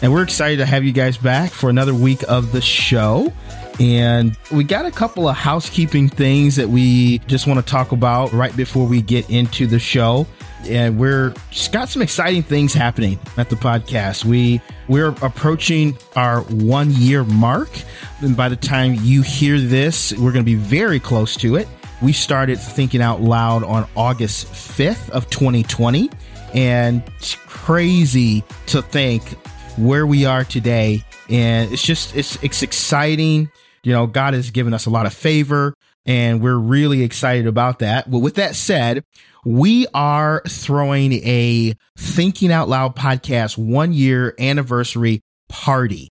And we're excited to have you guys back for another week of the show. And we got a couple of housekeeping things that we just want to talk about right before we get into the show. And we're just got some exciting things happening at the podcast. We we're approaching our one year mark. And by the time you hear this, we're going to be very close to it. We started thinking out loud on August 5th of 2020. And it's crazy to think where we are today. And it's just, it's, it's exciting. You know, God has given us a lot of favor and we're really excited about that. But with that said, we are throwing a Thinking Out Loud podcast one year anniversary party.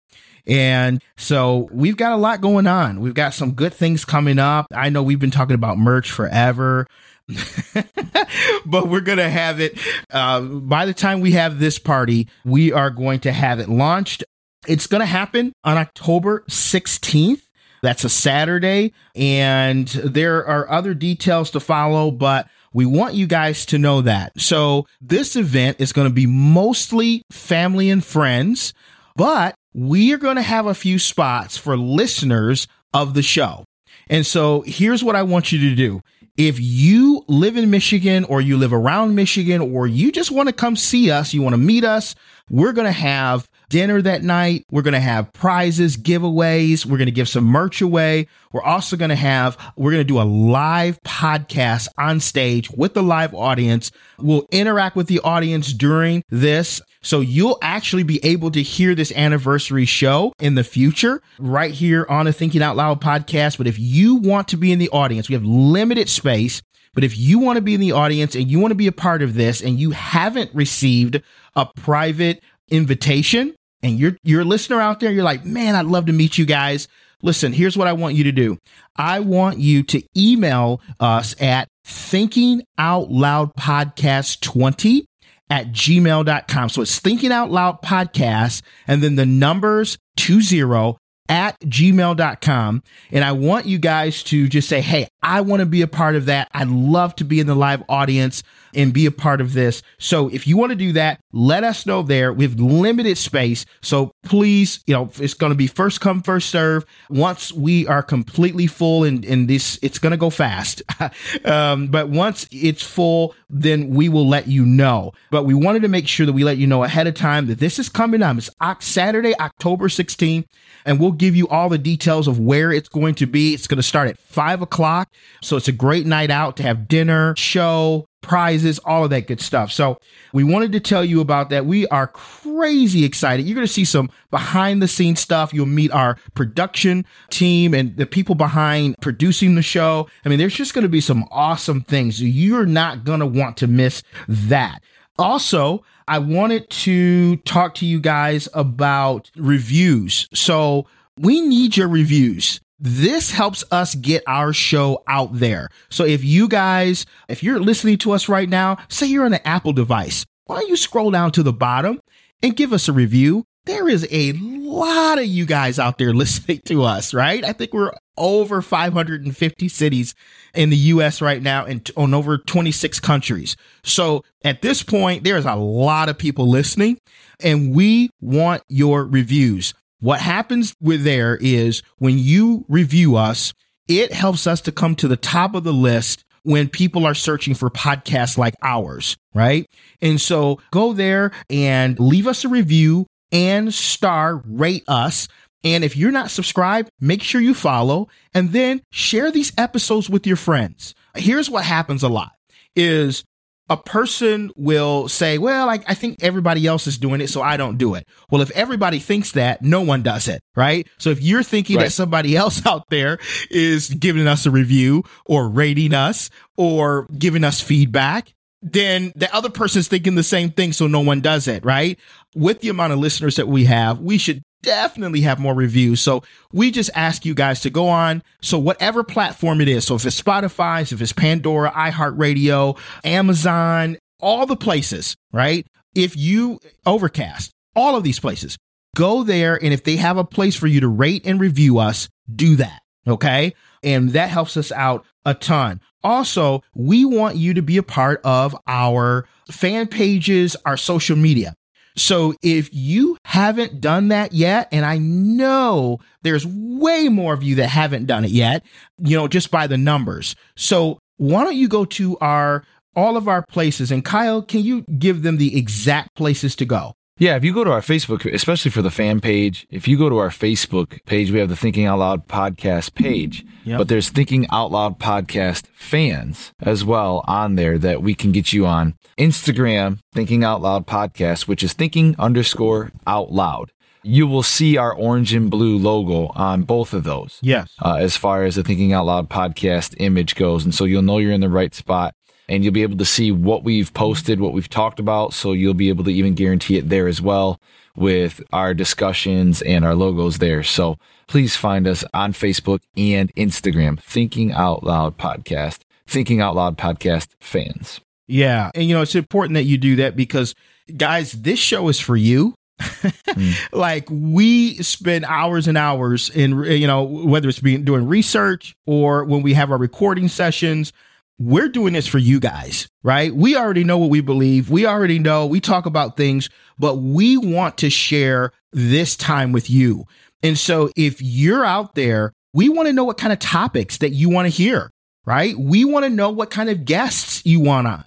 And so we've got a lot going on. We've got some good things coming up. I know we've been talking about merch forever. but we're going to have it uh, by the time we have this party, we are going to have it launched. It's going to happen on October 16th. That's a Saturday. And there are other details to follow, but we want you guys to know that. So this event is going to be mostly family and friends, but we are going to have a few spots for listeners of the show. And so here's what I want you to do. If you live in Michigan or you live around Michigan or you just want to come see us, you want to meet us, we're going to have dinner that night. We're going to have prizes, giveaways. We're going to give some merch away. We're also going to have, we're going to do a live podcast on stage with the live audience. We'll interact with the audience during this. So you'll actually be able to hear this anniversary show in the future right here on a Thinking Out Loud podcast. But if you want to be in the audience, we have limited space. But if you want to be in the audience and you want to be a part of this and you haven't received a private invitation and you're you're a listener out there, you're like, man, I'd love to meet you guys. Listen, here's what I want you to do. I want you to email us at thinking out loud podcast 20 at gmail.com. So it's thinking out loud podcast and then the numbers 20 at gmail.com. And I want you guys to just say, Hey, I want to be a part of that. I'd love to be in the live audience and be a part of this. So if you want to do that, let us know there. We have limited space. So please, you know, it's going to be first come, first serve. Once we are completely full and, and this, it's going to go fast. um, but once it's full, then we will let you know. But we wanted to make sure that we let you know ahead of time that this is coming up. It's Saturday, October 16th, and we'll give you all the details of where it's going to be. It's going to start at five o'clock. So it's a great night out to have dinner, show, prizes, all of that good stuff. So we wanted to tell you about that. We are crazy excited. You're going to see some behind the scenes stuff. You'll meet our production team and the people behind producing the show. I mean, there's just going to be some awesome things. You're not going to want to miss that. Also, I wanted to talk to you guys about reviews. So we need your reviews this helps us get our show out there. So if you guys, if you're listening to us right now, say you're on an Apple device, why don't you scroll down to the bottom and give us a review? There is a lot of you guys out there listening to us, right? I think we're over 550 cities in the US right now and on over 26 countries. So at this point, there's a lot of people listening and we want your reviews. What happens with there is when you review us, it helps us to come to the top of the list when people are searching for podcasts like ours, right? And so go there and leave us a review and star rate us. And if you're not subscribed, make sure you follow and then share these episodes with your friends. here's what happens a lot is a person will say, well, I, I think everybody else is doing it, so I don't do it. Well, if everybody thinks that, no one does it, right? So if you're thinking Right. that somebody else out there is giving us a review or rating us or giving us feedback, then the other person's thinking the same thing, so no one does it, right? With the amount of listeners that we have, we should definitely have more reviews. So we just ask you guys to go on. So whatever platform it is. So if it's Spotify, if it's Pandora, iHeartRadio, Amazon, all the places, right? If you overcast, all of these places, go there. And if they have a place for you to rate and review us, do that. Okay. And that helps us out a ton. Also, we want you to be a part of our fan pages, our social media. So if you haven't done that yet, and I know there's way more of you that haven't done it yet, you know, just by the numbers. So why don't you go to our all of our places and Kyle, can you give them the exact places to go? Yeah, if you go to our Facebook, especially for the fan page, if you go to our Facebook page, we have the Thinking Out Loud podcast page, Yep. but there's Thinking Out Loud podcast fans as well on there that we can get you on. Instagram, Thinking Out Loud podcast, which is thinking underscore out loud. You will see our orange and blue logo on both of those. Yes. uh, as far as the Thinking Out Loud podcast image goes. And so you'll know you're in the right spot and you'll be able to see what we've posted, what we've talked about. So you'll be able to even guarantee it there as well with our discussions and our logos there. So please find us on Facebook and Instagram, Thinking Out Loud Podcast, Thinking Out Loud Podcast fans. Yeah. And, you know, it's important that you do that because, guys, this show is for you. Hmm. Like, we spend hours and hours in, you know, whether it's being doing research or when we have our recording sessions. We're doing this for you guys, right? We already know what we believe. We already know we talk about things, but we want to share this time with you. And so if you're out there, we want to know what kind of topics that you want to hear, right? We want to know what kind of guests you want on.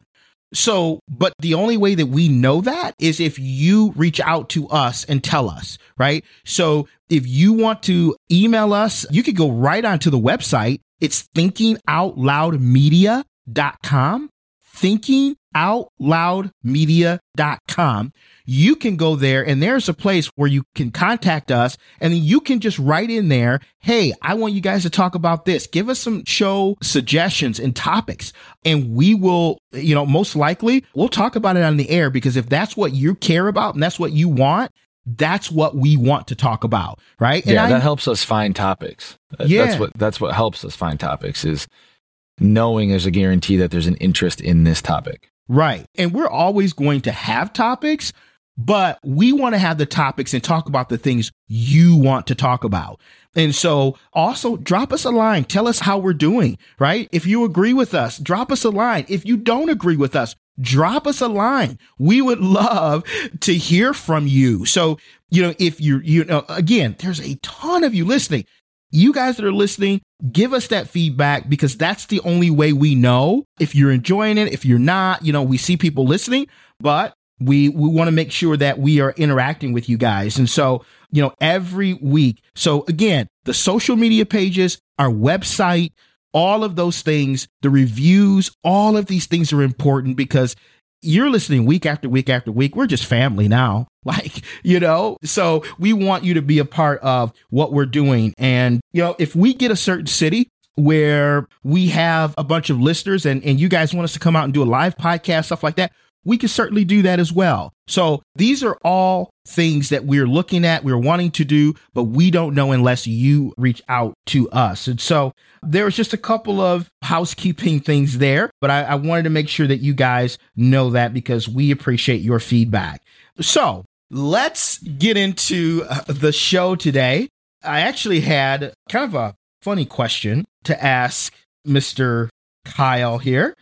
So, but the only way that we know that is if you reach out to us and tell us, right? So if you want to email us, you could go right onto the website. It's thinkingoutloudmedia.com. Thinkingoutloudmedia.com. You can go there and there's a place where you can contact us and you can just write in there, Hey, I want you guys to talk about this. Give us some show suggestions and topics and we will, you know, most likely we'll talk about it on the air because if that's what you care about and that's what you want, that's what we want to talk about. Right. And yeah, I- that helps us find topics. Uh, yeah. That's what that's what helps us find topics is knowing there's a guarantee that there's an interest in this topic. Right. And we're always going to have topics, but we want to have the topics and talk about the things you want to talk about. And so also drop us a line. Tell us how we're doing, right? If you agree with us, drop us a line. If you don't agree with us, drop us a line. We would love to hear from you. So, you know, if you, you know, again, there's a ton of you listening. You guys that are listening, give us that feedback because that's the only way we know if you're enjoying it. If you're not, you know, we see people listening, but we we want to make sure that we are interacting with you guys. And so, you know, every week. So again, the social media pages, our website, all of those things, the reviews, all of these things are important because you're listening week after week after week. We're just family now. Like, you know, so we want you to be a part of what we're doing. And, you know, if we get a certain city where we have a bunch of listeners and, and you guys want us to come out and do a live podcast, stuff like that, we can certainly do that as well. So these are all things that we're looking at, we're wanting to do, but we don't know unless you reach out to us. And so there's just a couple of housekeeping things there, but I, I wanted to make sure that you guys know that because we appreciate your feedback. So let's get into uh, the show today. I actually had kind of a funny question to ask Mr. Kyle here.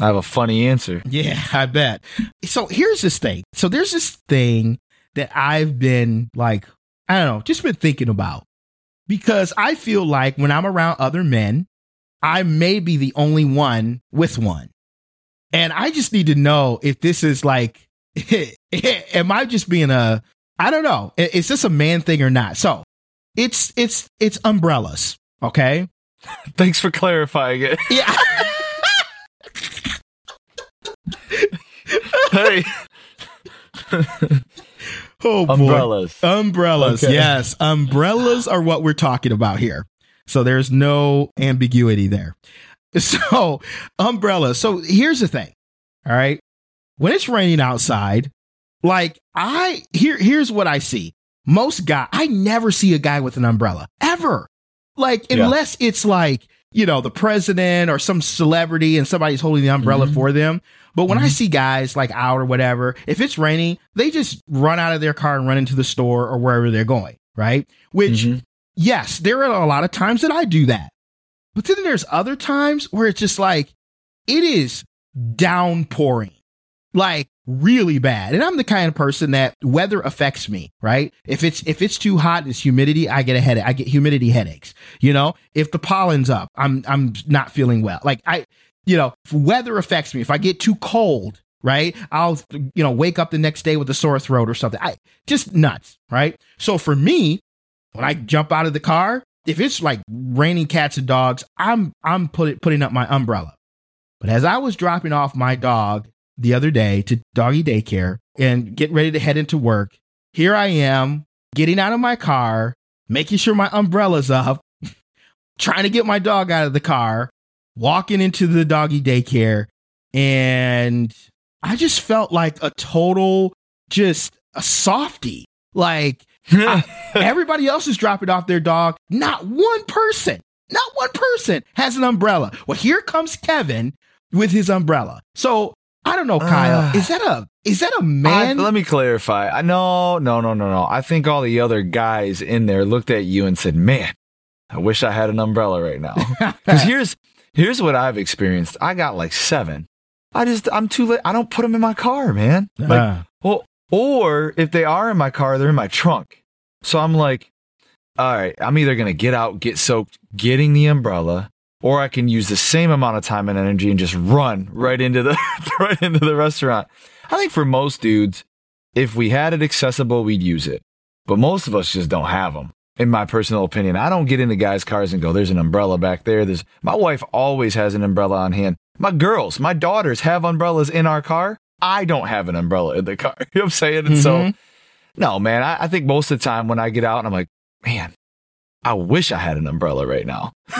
I have a funny answer. Yeah, I bet. So here's this thing. So there's this thing that I've been like, I don't know, just been thinking about because I feel like when I'm around other men, I may be the only one with one. And I just need to know if this is like, am I just being a, I don't know, is this a man thing or not? So it's, it's, it's umbrellas. Okay. Thanks for clarifying it. Yeah. hey, oh boy. umbrellas. Umbrellas. Okay. Yes. Umbrellas are what we're talking about here. So there's no ambiguity there. So, umbrellas. So here's the thing. All right. When it's raining outside, like I here here's what I see. Most guy, I never see a guy with an umbrella ever. Like Yeah. unless it's like, you know, the president or some celebrity and somebody's holding the umbrella Mhm. for them. But when I Mhm. see guys like out or whatever, if it's raining, they just run out of their car and run into the store or wherever they're going, right? Which, Mhm. yes, there are a lot of times that I do that. But then there's other times where it's just like, it is downpouring, like really bad. And I'm the kind of person that weather affects me, right? If it's, if it's too hot, and it's humidity, I get a headache. I get humidity headaches. You know, if the pollen's up, I'm, I'm not feeling well. Like I, you know, weather affects me. If I get too cold, right? I'll, you know, wake up the next day with a sore throat or something. I just nuts, right? So for me, when I jump out of the car, if it's like raining cats and dogs, I'm I'm put, putting up my umbrella. But as I was dropping off my dog the other day to doggy daycare and getting ready to head into work, here I am getting out of my car, making sure my umbrella's up, trying to get my dog out of the car, walking into the doggy daycare, and I just felt like a total just a softie. Like everybody else is dropping off their dog. Not one person, not one person has an umbrella. Well, here comes Kevin with his umbrella. So I don't know, Kyle. Ah. is that a is that a man? let me clarify. I no, no, no, no, no. I think all the other guys in there looked at you and said, "Man, I wish I had an umbrella right now." Because here's here's what I've experienced. I got like seven. I just I'm too late. I don't put them in my car, man. Like, Ah. well, or if they are in my car, they're in my trunk. So I'm like, all right, I'm either gonna get out, get soaked, getting the umbrella, or I can use the same amount of time and energy and just run right into the right into the restaurant. I think for most dudes, if we had it accessible, we'd use it. But most of us just don't have them. In my personal opinion, I don't get into guys' cars and go, "There's an umbrella back there." There's my wife always has an umbrella on hand. My girls, my daughters have umbrellas in our car. I don't have an umbrella in the car. You know what I'm saying? And so, Mhm. no, man, I, I think most of the time when I get out and I'm like, man, I wish I had an umbrella right now.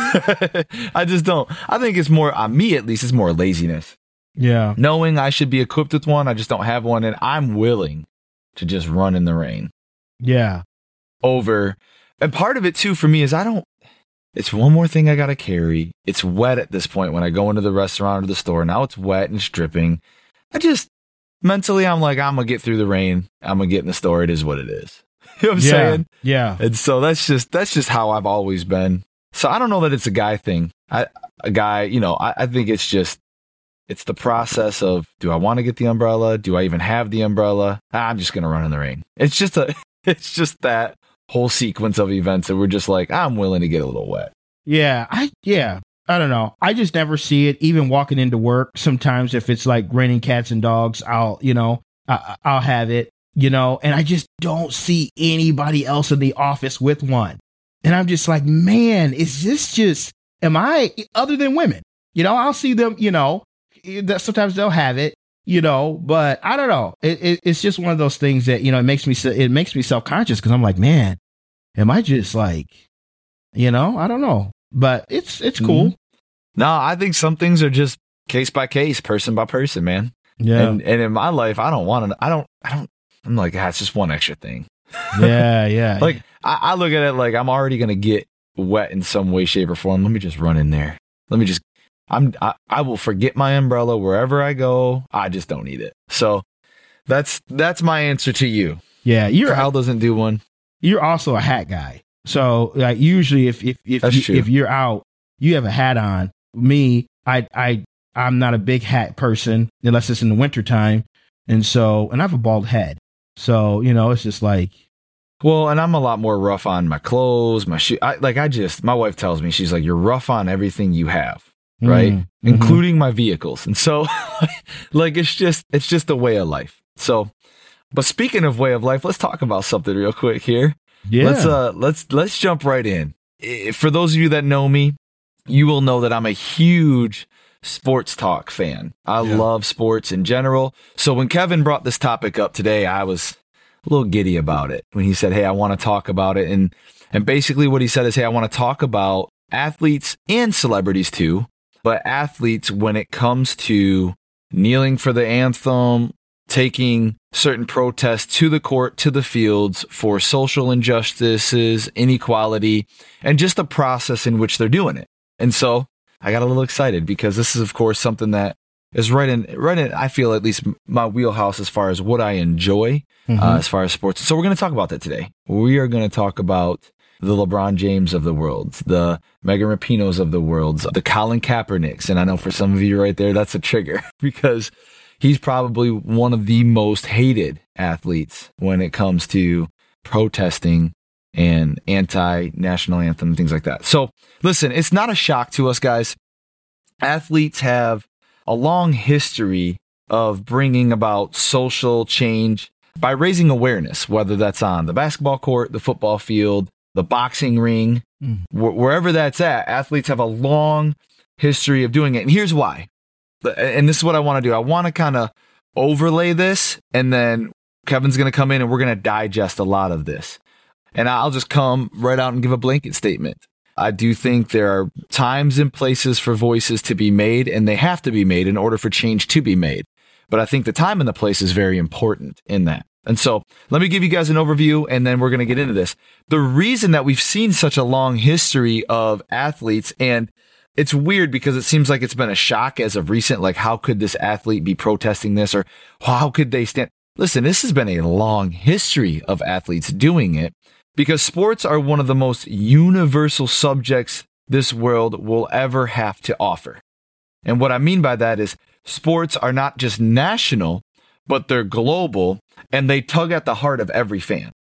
I just don't. I think it's more, on me at least, it's more laziness. yeah. Knowing I should be equipped with one, I just don't have one. And I'm willing to just run in the rain Yeah. over. And part of it too for me is I don't, it's one more thing I got to carry. It's wet at this point when I go into the restaurant or the store. Now it's wet and it's dripping. I just, mentally, I'm like, I'm going to get through the rain. I'm going to get in the store. It is what it is. You know what I'm yeah. saying? Yeah. And so that's just that's just how I've always been. So I don't know that it's a guy thing. I a guy, you know, I, I think it's just it's the process of do I want to get the umbrella? Do I even have the umbrella? Ah, I'm just gonna run in the rain. It's just a it's just that whole sequence of events that we're just like, I'm willing to get a little wet. Yeah, I yeah. I don't know. I just never see it. Even walking into work, sometimes if it's like raining cats and dogs, I'll you know I, I'll have it. You know, and I just don't see anybody else in the office with one. And I'm just like, man, is this just? Am I other than women? You know, I'll see them. You know, that sometimes they'll have it. You know, but I don't know. It, it, it's just one of those things that you know it makes me it makes me self conscious because I'm like, man, am I just like, you know, I don't know but it's it's cool. No, I think some things are just case by case, person by person, man. Yeah, And and in my life, I don't want to. I don't. I don't. I'm like, ah, it's just one extra thing. yeah, yeah. Like I, I look at it like I'm already gonna get wet in some way, shape, or form. Let me just run in there. Let me just. I'm. I, I will forget my umbrella wherever I go. I just don't need it. So that's that's my answer to you. yeah, you're Kyle doesn't do one. you're also a hat guy. So like usually if if if That's you, true. if you're out, you have a hat on. Me, I I I'm not a big hat person unless it's in the wintertime. And so and I have a bald head. So, you know, it's just like Well, and I'm a lot more rough on my clothes, my shoe. I, like I just, my wife tells me she's like, you're rough on everything you have. Right? Mm, mhm. Including my vehicles. And so like it's just it's just a way of life. So but speaking of way of life, let's talk about something real quick here. yeah. Let's uh let's let's jump right in. For those of you that know me, you will know that I'm a huge sports talk fan. I yeah. love sports in general. So when Kevin brought this topic up today, I was a little giddy about it when he said, Hey, I want to talk about it. And, and basically what he said is, Hey, I want to talk about athletes and celebrities too, but athletes when it comes to kneeling for the anthem, taking certain protests to the court, to the fields for social injustices, inequality, and just the process in which they're doing it. And so I got a little excited because this is, of course, something that is right in, right in, I feel at least my wheelhouse as far as what I enjoy, mm-hmm. uh, as far as sports. So we're going to talk about that today. We are going to talk about the LeBron James of the world, the Megan Rapinoes of the world, the Colin Kaepernicks. And I know for some of you right there, that's a trigger because he's probably one of the most hated athletes when it comes to protesting and anti national anthem things like that. So listen, it's not a shock to us guys. Athletes have a long history of bringing about social change by raising awareness, whether that's on the basketball court, the football field, the boxing ring, mm. wh- wherever that's at, athletes have a long history of doing it. And here's why. And this is what I want to do. I want to kind of overlay this, and then Kevin's going to come in and we're going to digest a lot of this. And I'll just come right out and give a blanket statement. I do think there are times and places for voices to be made, and they have to be made in order for change to be made. But I think the time and the place is very important in that. And so let me give you guys an overview and then we're going to get into this. The reason that we've seen such a long history of athletes and it's weird because it seems like it's been a shock as of recent. Like, how could this athlete be protesting this or how could they stand? Listen, this has been a long history of athletes doing it because sports are one of the most universal subjects this world will ever have to offer. And what I mean by that is sports are not just national, but they're global and they tug at the heart of every fan.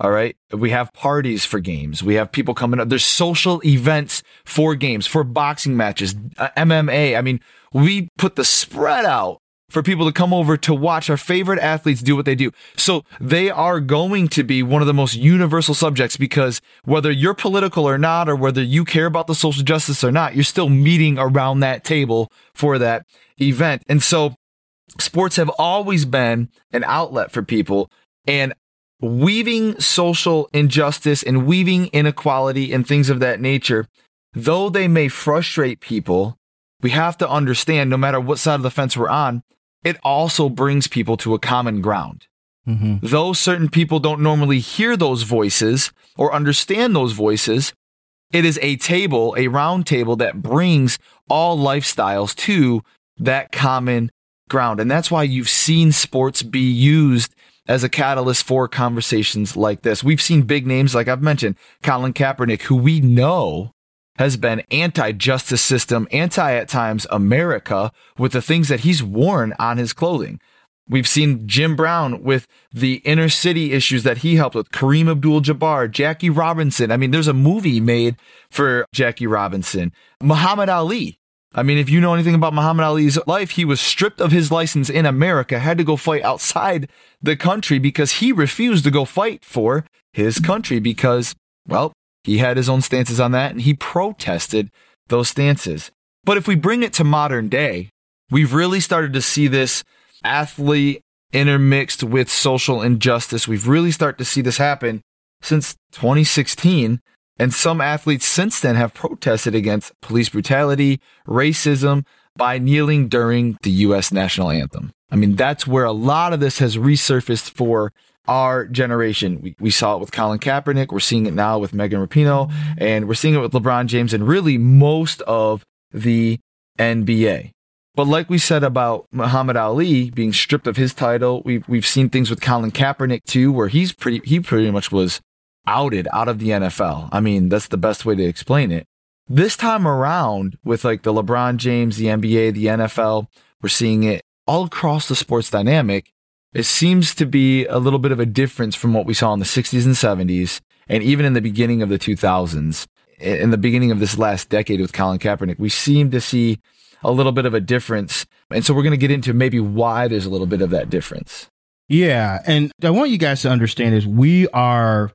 All right. We have parties for games. We have people coming up. There's social events for games, for boxing matches, uh, MMA. I mean, we put the spread out for people to come over to watch our favorite athletes do what they do. So they are going to be one of the most universal subjects because whether you're political or not, or whether you care about the social justice or not, you're still meeting around that table for that event. And so sports have always been an outlet for people and weaving social injustice and weaving inequality and things of that nature, though they may frustrate people, we have to understand no matter what side of the fence we're on, it also brings people to a common ground. Mm-hmm. Though certain people don't normally hear those voices or understand those voices, it is a table, a round table that brings all lifestyles to that common ground. And that's why you've seen sports be used as a catalyst for conversations like this. We've seen big names, like I've mentioned, Colin Kaepernick, who we know has been anti justice system, anti at times America with the things that he's worn on his clothing. We've seen Jim Brown with the inner city issues that he helped with, Kareem Abdul Jabbar, Jackie Robinson. I mean, there's a movie made for Jackie Robinson, Muhammad Ali. I mean, if you know anything about Muhammad Ali's life, he was stripped of his license in America, had to go fight outside the country because he refused to go fight for his country because, well, he had his own stances on that and he protested those stances. But if we bring it to modern day, we've really started to see this athlete intermixed with social injustice. We've really started to see this happen since 2016 and some athletes since then have protested against police brutality, racism by kneeling during the U.S. national anthem. I mean, that's where a lot of this has resurfaced for our generation. We, we saw it with Colin Kaepernick. We're seeing it now with Megan Rapinoe and we're seeing it with LeBron James and really most of the NBA. But like we said about Muhammad Ali being stripped of his title, we've, we've seen things with Colin Kaepernick too, where he's pretty, he pretty much was outed out of the NFL. I mean, that's the best way to explain it. This time around, with like the LeBron James, the NBA, the NFL, we're seeing it all across the sports dynamic. It seems to be a little bit of a difference from what we saw in the 60s and 70s, and even in the beginning of the 2000s. In the beginning of this last decade with Colin Kaepernick, we seem to see a little bit of a difference. And so we're going to get into maybe why there's a little bit of that difference. Yeah. And I want you guys to understand is we are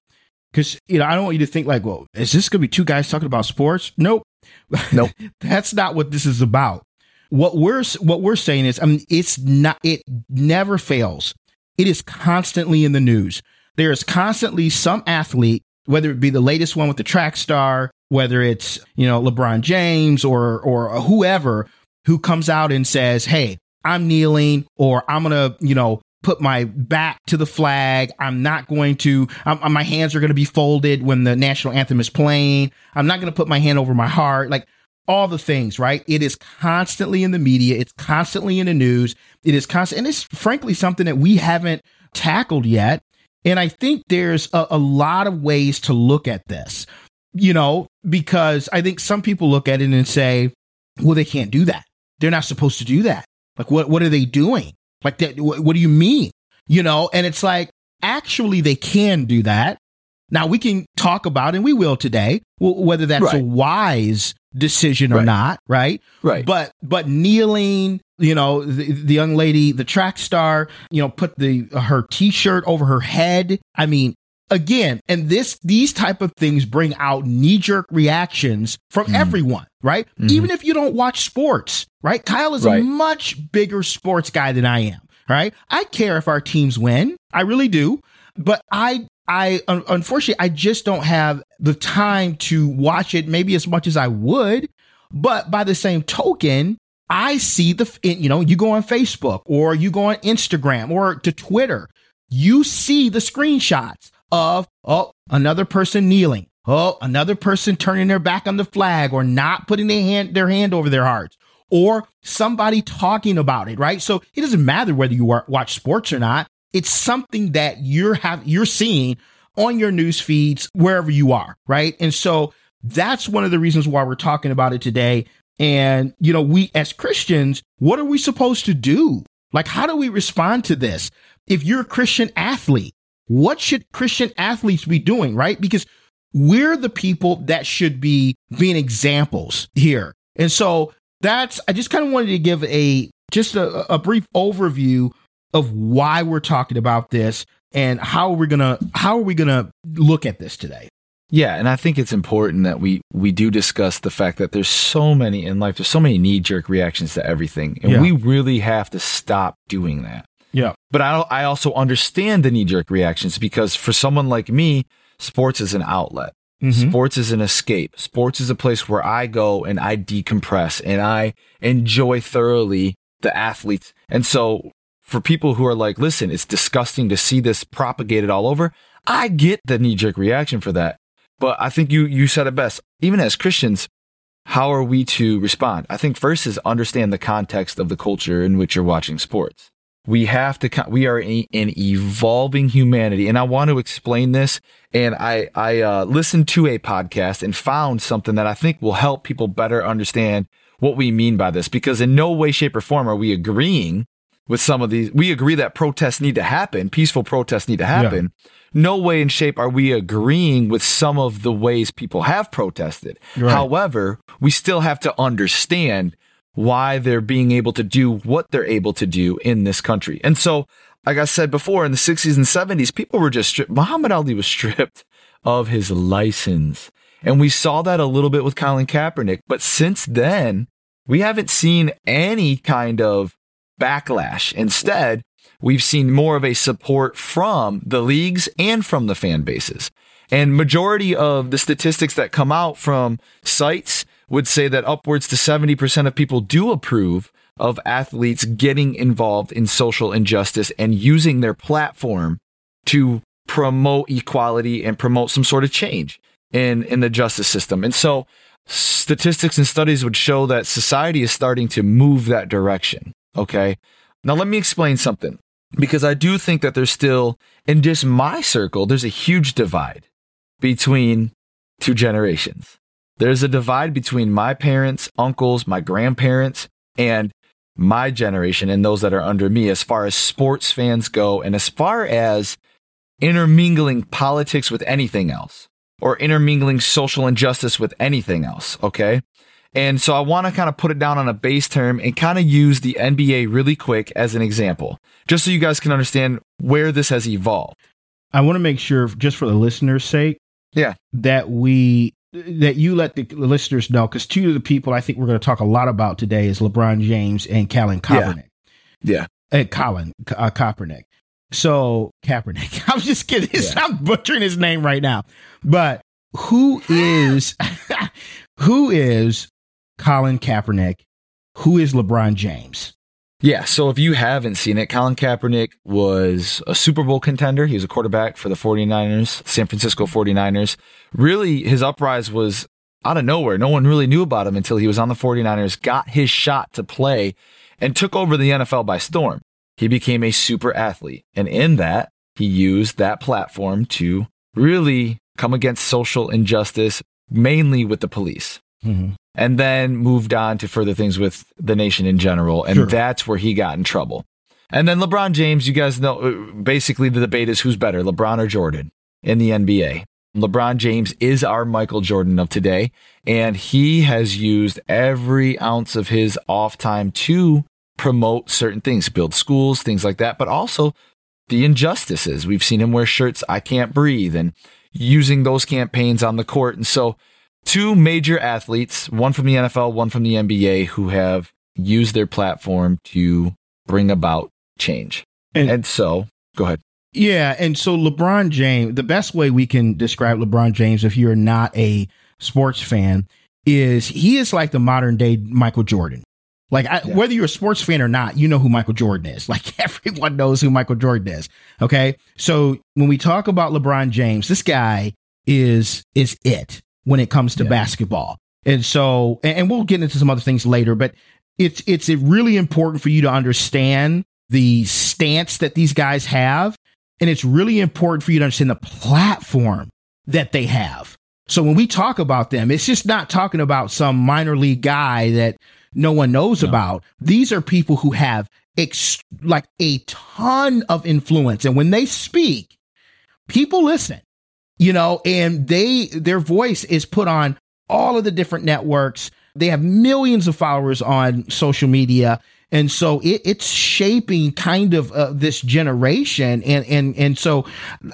because you know I don't want you to think like, well, is this going to be two guys talking about sports? Nope, nope. That's not what this is about. what we're what we're saying is, I mean, it's not. It never fails. It is constantly in the news. There is constantly some athlete, whether it be the latest one with the track star, whether it's you know LeBron James or or whoever who comes out and says, "Hey, I'm kneeling," or "I'm gonna you know put my back to the flag. I'm not going to, I'm, my hands are going to be folded when the national anthem is playing. I'm not going to put my hand over my heart. Like all the things, right? It is constantly in the media. It's constantly in the news. It is constant. And it's frankly something that we haven't tackled yet. And I think there's a, a lot of ways to look at this, you know, because I think some people look at it and say, well, they can't do that. They're not supposed to do that. Like, what, what are they doing? Like that, what, what do you mean? You know, and it's like, actually, they can do that. Now we can talk about, and we will today, whether that's right. a wise decision or right. not, right? Right. But but kneeling, you know, the, the, young lady, the track star, you know, put the her t-shirt over her head. I mean, again, and this these type of things bring out knee-jerk reactions from mm. everyone, right? Mm-hmm. Even if you don't watch sports, right? Kyle is right. a much bigger sports guy than I am, right? I care if our teams win. I really do. But I I unfortunately I just don't have the time to watch it maybe as much as I would. But by the same token, I see the you know, you go on Facebook or you go on Instagram or to Twitter, you see the screenshots of, oh, another person kneeling. Oh, another person turning their back on the flag or not putting their hand, their hand over their hearts or somebody talking about it, right? So it doesn't matter whether you are, watch sports or not. It's something that you're have, you're seeing on your news feeds wherever you are, right? And so that's one of the reasons why we're talking about it today. And, you know, we as Christians, what are we supposed to do? Like, how do we respond to this? If you're a Christian athlete, what should Christian athletes be doing, right? Because we're the people that should be being examples here. And so that's, I just kind of wanted to give a, just a, a brief overview of why we're talking about this and how are we going to, how are we going to look at this today? Yeah, and I think it's important that we we do discuss the fact that there's so many in life, there's so many knee jerk reactions to everything, and yeah. we really have to stop doing that. But I, I also understand the knee jerk reactions because for someone like me, sports is an outlet. Mm-hmm. Sports is an escape. Sports is a place where I go and I decompress and I enjoy thoroughly the athletes. And so for people who are like, listen, it's disgusting to see this propagated all over. I get the knee jerk reaction for that. But I think you, you said it best. Even as Christians, how are we to respond? I think first is understand the context of the culture in which you're watching sports we have to we are an evolving humanity. And i want to explain this. And i i uh, listened to a podcast and found something that i think will help people better understand what we mean by this. Because in no way shape or form are we agreeing with some of these. We agree that protests need to happen peaceful protests need to happen. Yeah. no way in shape are we agreeing with some of the ways people have protested. Right. however we still have to understand why they're being able to do what they're able to do in this country. And so, like I said before, in the 60s and 70s, people were just stripped. Muhammad Ali was stripped of his license. And we saw that a little bit with Colin Kaepernick. But since then, we haven't seen any kind of backlash. Instead, we've seen more of a support from the leagues and from the fan bases. And majority of the statistics that come out from sites would say that upwards to 70% of people do approve of athletes getting involved in social injustice and using their platform to promote equality and promote some sort of change in, in the justice system. And so statistics and studies would show that society is starting to move that direction. Okay. Now let me explain something because I do think that there's still, in just my circle, there's a huge divide between two generations. There's a divide between my parents, uncles, my grandparents, and my generation and those that are under me as far as sports fans go and as far as intermingling politics with anything else or intermingling social injustice with anything else. Okay. And so I want to kind of put it down on a base term and kind of use the NBA really quick as an example, just so you guys can understand where this has evolved. I want to make sure, just for the listener's sake, yeah, that we that you let the listeners know because two of the people I think we're going to talk a lot about today is LeBron James and Colin Kaepernick. Yeah. Uh, Colin uh, Kaepernick. So Kaepernick. I'm just kidding. Yeah. I'm butchering his name right now. But who is who is Colin Kaepernick? Who is LeBron James? Yeah, so if you haven't seen it, Colin Kaepernick was a Super Bowl contender. He was a quarterback for the 49ers, San Francisco 49ers. Really, his uprise was out of nowhere. No one really knew about him until he was on the 49ers, got his shot to play, and took over the NFL by storm. He became a super athlete. And in that, he used that platform to really come against social injustice, mainly with the police. Mm-hmm. And then moved on to further things with the nation in general. And sure. that's where he got in trouble. And then LeBron James, you guys know, uh, basically the debate is who's better, LeBron or Jordan in the NBA. LeBron James is our Michael Jordan of today, and he has used every ounce of his off time to promote certain things, build schools, things like that, but also the injustices. We've seen him wear shirts, I can't breathe, and using those campaigns on the court. And so, two major athletes, one from the NFL, one from the NBA, who have used their platform to bring about change. And, and so, go ahead. Yeah. And so, LeBron James, the best way we can describe LeBron James, if you're not a sports fan, is he is like the modern day Michael Jordan. Like I, yeah. whether you're a sports fan or not, you know who Michael Jordan is. Like everyone knows who Michael Jordan is. Okay. So when we talk about LeBron James, this guy is, is it when it comes to yeah. basketball. And so, and we'll get into some other things later, but it's, it's really important for you to understand the stance that these guys have. And it's really important for you to understand the platform that they have. So when we talk about them, it's just not talking about some minor league guy that no one knows no. about. These are people who have ex- like a ton of influence. And when they speak, people listen, you know, and they, their voice is put on all of the different networks. They have millions of followers on social media. And so it, it's shaping kind of uh, this generation. And, and, and so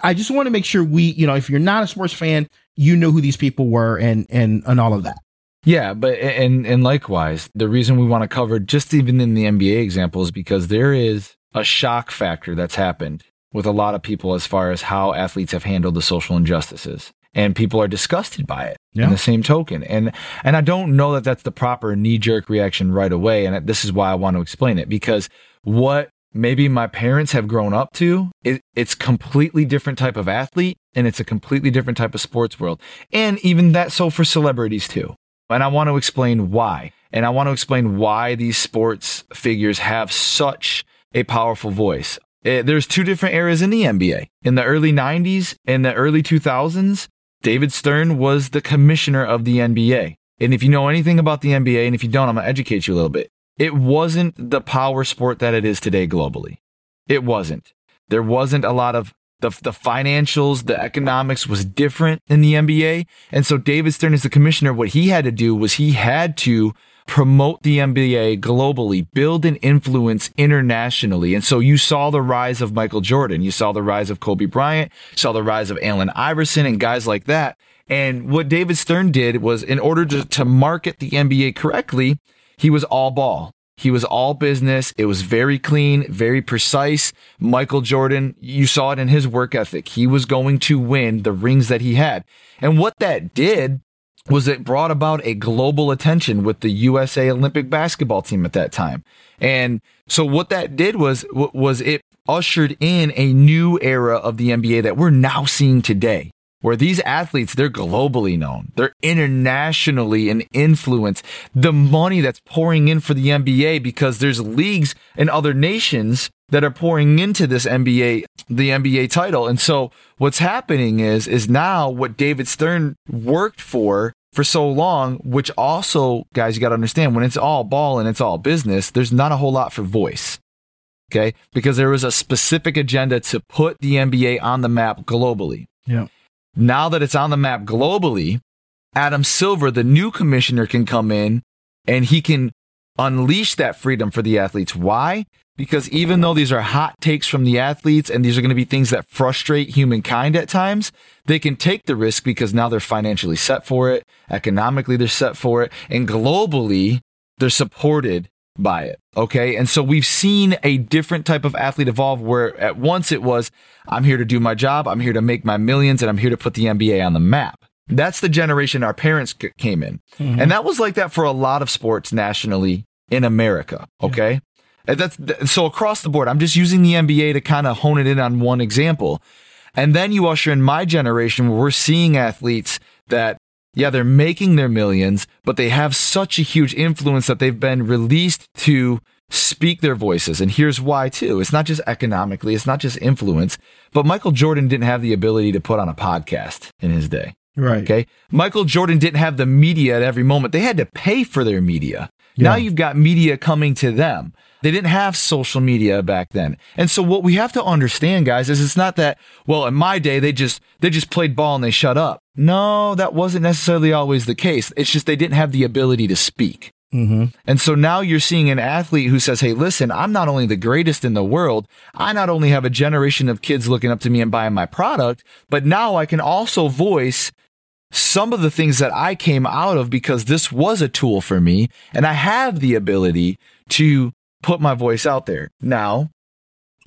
I just want to make sure we, you know, if you're not a sports fan, you know who these people were and, and, and all of that. Yeah, but and and likewise, the reason we want to cover just even in the NBA example is because there is a shock factor that's happened with a lot of people as far as how athletes have handled the social injustices and people are disgusted by it yeah. in the same token and and I don't know that that's the proper knee jerk reaction right away and this is why I want to explain it because what maybe my parents have grown up to it, it's completely different type of athlete and it's a completely different type of sports world and even that so for celebrities too and I want to explain why. And I want to explain why these sports figures have such a powerful voice. Eh, there's two different eras in the NBA. In the early 90s and the early 2000s, David Stern was the commissioner of the NBA. And if you know anything about the NBA, and if you don't, I'm going to educate you a little bit. It wasn't the power sport that it is today globally. It wasn't. There wasn't a lot of the, the financials, the economics was different in the NBA. And so David Stern as the commissioner, what he had to do was he had to promote the NBA globally, build an influence internationally. And so you saw the rise of Michael Jordan. You saw the rise of Kobe Bryant, saw the rise of Allen Iverson and guys like that. And what David Stern did was in order to, to market the NBA correctly, he was all ball. He was all business. It was very clean, very precise. Michael Jordan, you saw it in his work ethic. He was going to win the rings that he had. And what that did was it brought about a global attention with the USA Olympic basketball team at that time. And so what that did was, was it ushered in a new era of the NBA that we're now seeing today where these athletes, they're globally known. They're internationally in influence. The money that's pouring in for the NBA because there's leagues in other nations that are pouring into this NBA, the NBA title. And so what's happening is, is now what David Stern worked for for so long, which also, guys, you got to understand when it's all ball and it's all business, there's not a whole lot for voice. Okay. Because there was a specific agenda to put the NBA on the map globally. Yeah. Now that it's on the map globally, Adam Silver, the new commissioner, can come in and he can unleash that freedom for the athletes. Why? Because even though these are hot takes from the athletes and these are going to be things that frustrate humankind at times, they can take the risk because now they're financially set for it. Economically, they're set for it. And globally, they're supported by it. Okay. And so we've seen a different type of athlete evolve where at once it was, I'm here to do my job. I'm here to make my millions and I'm here to put the NBA on the map. That's the generation our parents came in. Mm-hmm. And that was like that for a lot of sports nationally in America. Okay. Yeah. That's so across the board. I'm just using the NBA to kind of hone it in on one example. And then you usher in my generation where we're seeing athletes that, yeah, they're making their millions, but they have such a huge influence that they've been released to speak their voices. And here's why too. It's not just economically. It's not just influence, but Michael Jordan didn't have the ability to put on a podcast in his day. Right. Okay. Michael Jordan didn't have the media at every moment. They had to pay for their media. Yeah. Now you've got media coming to them. They didn't have social media back then. And so what we have to understand, guys, is it's not that, well, in my day, they just, they just played ball and they shut up. No, that wasn't necessarily always the case. It's just they didn't have the ability to speak. Mm-hmm. And so now you're seeing an athlete who says, Hey, listen, I'm not only the greatest in the world. I not only have a generation of kids looking up to me and buying my product, but now I can also voice some of the things that I came out of because this was a tool for me and I have the ability to put my voice out there. Now,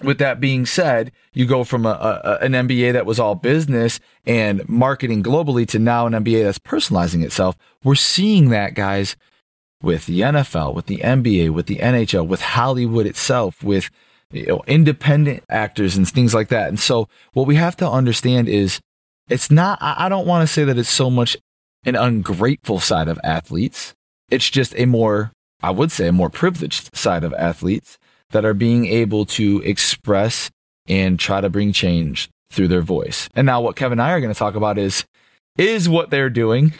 with that being said, you go from a, a, an NBA that was all business and marketing globally to now an NBA that's personalizing itself. We're seeing that, guys, with the NFL, with the NBA, with the NHL, with Hollywood itself, with you know, independent actors and things like that. And so, what we have to understand is it's not, I don't want to say that it's so much an ungrateful side of athletes. It's just a more I would say, a more privileged side of athletes that are being able to express and try to bring change through their voice. And now, what Kevin and I are going to talk about is is what they're doing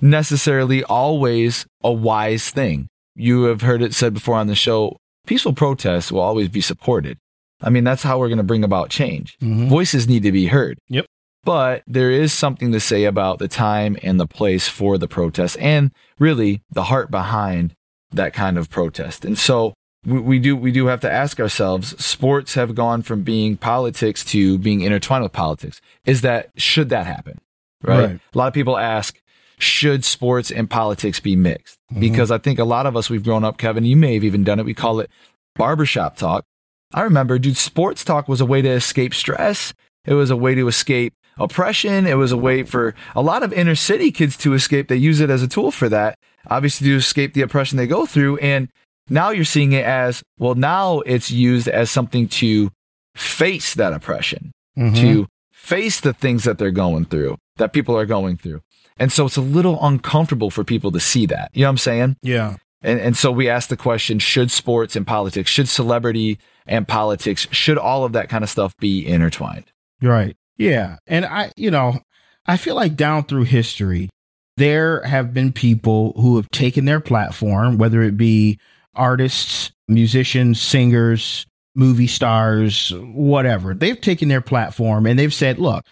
necessarily always a wise thing? You have heard it said before on the show peaceful protests will always be supported. I mean, that's how we're going to bring about change. Mm-hmm. Voices need to be heard. Yep. But there is something to say about the time and the place for the protest and really the heart behind that kind of protest. And so we, we, do we do have to ask ourselves, sports have gone from being politics to being intertwined with politics. Is that should that happen? Right? right. A lot of people ask, should sports and politics be mixed? Mm-hmm. Because I think a lot of us we've grown up, Kevin, you may have even done it. We call it barbershop talk. I remember, dude, sports talk was a way to escape stress. It was a way to escape oppression. It was a way for a lot of inner city kids to escape. They use it as a tool for that obviously to escape the oppression they go through. And now you're seeing it as well, now it's used as something to face that oppression, mm-hmm. to face the things that they're going through, that people are going through. And so it's a little uncomfortable for people to see that. You know what I'm saying? Yeah. And, and so we ask the question should sports and politics, should celebrity and politics, should all of that kind of stuff be intertwined? Right. Yeah. And I, you know, I feel like down through history, there have been people who have taken their platform, whether it be artists, musicians, singers, movie stars, whatever. They've taken their platform and they've said, look,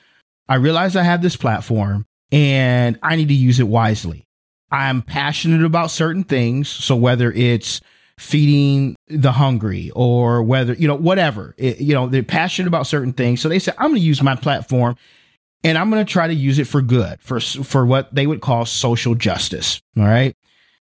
I realize I have this platform and I need to use it wisely. I'm passionate about certain things. So whether it's feeding the hungry or whether, you know, whatever, it, you know, they're passionate about certain things. So they said, I'm going to use my platform and I'm going to try to use it for good, for for what they would call social justice. All right,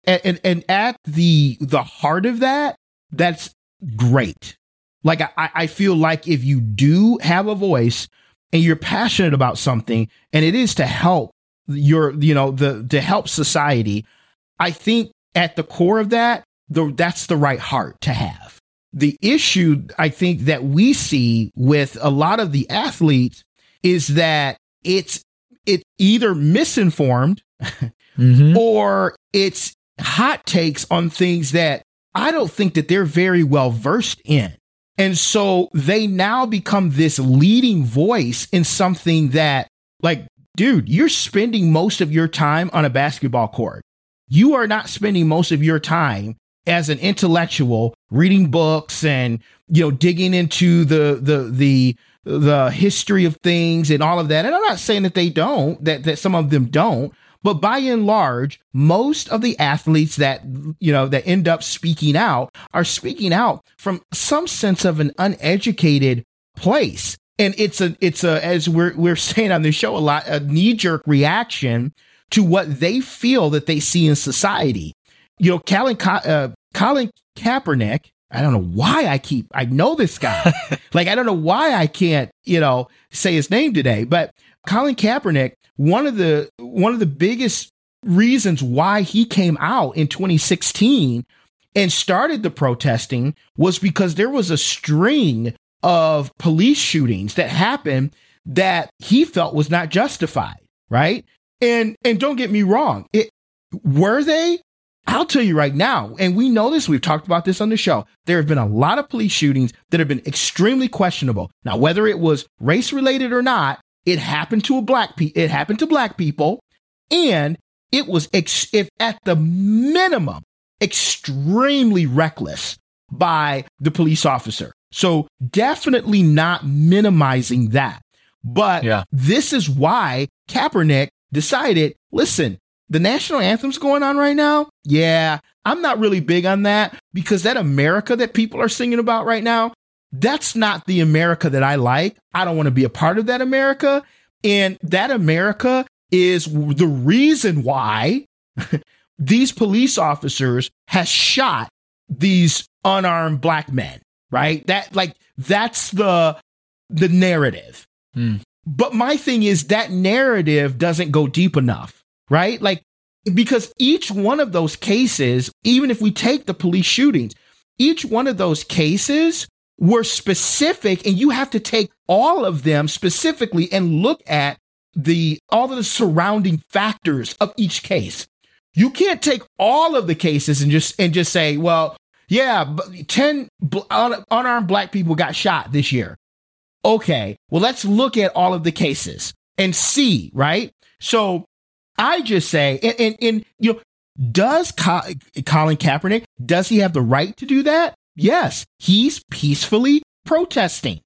and, and, and at the the heart of that, that's great. Like I, I feel like if you do have a voice and you're passionate about something, and it is to help your, you know, the to help society, I think at the core of that, the, that's the right heart to have. The issue I think that we see with a lot of the athletes is that it's it either misinformed mm-hmm. or it's hot takes on things that I don't think that they're very well versed in. And so they now become this leading voice in something that, like, dude, you're spending most of your time on a basketball court. You are not spending most of your time as an intellectual reading books and, you know, digging into the, the, the, the history of things and all of that. And I'm not saying that they don't, that, that some of them don't, But by and large, most of the athletes that, you know, that end up speaking out are speaking out from some sense of an uneducated place. And it's a, it's a, as we're, we're saying on this show a lot, a knee jerk reaction to what they feel that they see in society. You know, Colin, uh, Colin Kaepernick, I don't know why I keep, I know this guy. like, I don't know why I can't, you know, say his name today, but Colin Kaepernick, one of the, one of the biggest reasons why he came out in 2016 and started the protesting was because there was a string of police shootings that happened that he felt was not justified, right? And and don't get me wrong, it were they? I'll tell you right now, and we know this, we've talked about this on the show. There have been a lot of police shootings that have been extremely questionable. Now, whether it was race related or not, it happened to a black pe- it happened to black people, and it was ex- if at the minimum extremely reckless by the police officer. So definitely not minimizing that. But yeah. this is why Kaepernick decided, listen, the national anthem's going on right now. Yeah, I'm not really big on that because that America that people are singing about right now, that's not the America that I like. I don't want to be a part of that America. And that America is the reason why these police officers has shot these unarmed black men, right? That like that's the the narrative. Mm. But my thing is that narrative doesn't go deep enough, right? Like, because each one of those cases, even if we take the police shootings, each one of those cases were specific and you have to take all of them specifically and look at the all of the surrounding factors of each case. You can't take all of the cases and just and just say, well, yeah, 10 unarmed black people got shot this year okay, well, let's look at all of the cases and see, right? So I just say, and, and, and you know, does Co- Colin Kaepernick, does he have the right to do that? Yes, he's peacefully protesting.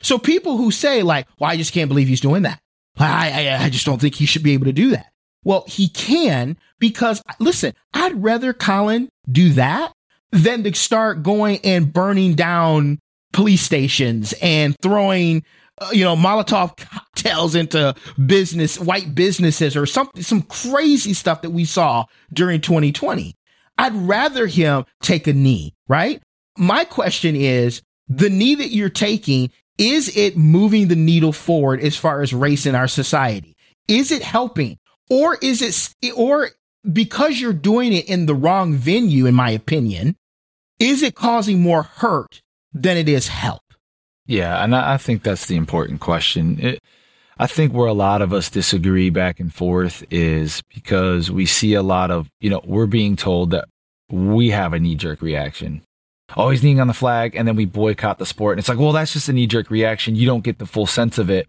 So people who say like, well, I just can't believe he's doing that. I, I, I just don't think he should be able to do that. Well, he can because listen, I'd rather Colin do that than to start going and burning down police stations and throwing Uh, you know molotov cocktails into business white businesses or something some crazy stuff that we saw during 2020 i'd rather him take a knee right? My question is the knee that you're taking is it moving the needle forward as far as race in our society? Is it helping? Or is it or because you're doing it in the wrong venue in my opinion is it causing more hurt than it is help. Yeah, and I think that's the important question. It, I think where a lot of us disagree back and forth is because we see a lot of, you know, we're being told that we have a knee jerk reaction. Oh, he's kneeing on the flag, and then we boycott the sport. And it's like, well, that's just a knee jerk reaction. You don't get the full sense of it.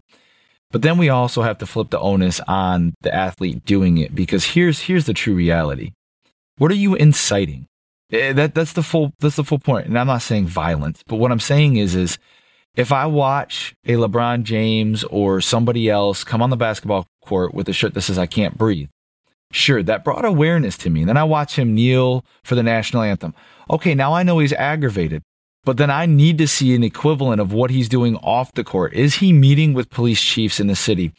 But then we also have to flip the onus on the athlete doing it because here's here's the true reality. What are you inciting? Eh, that that's the full that's the full point. And I'm not saying violence, but what I'm saying is is if I watch a LeBron James or somebody else come on the basketball court with a shirt that says I can't breathe, sure, that brought awareness to me. And then I watch him kneel for the national anthem. Okay, now I know he's aggravated. But then I need to see an equivalent of what he's doing off the court. Is he meeting with police chiefs in the city?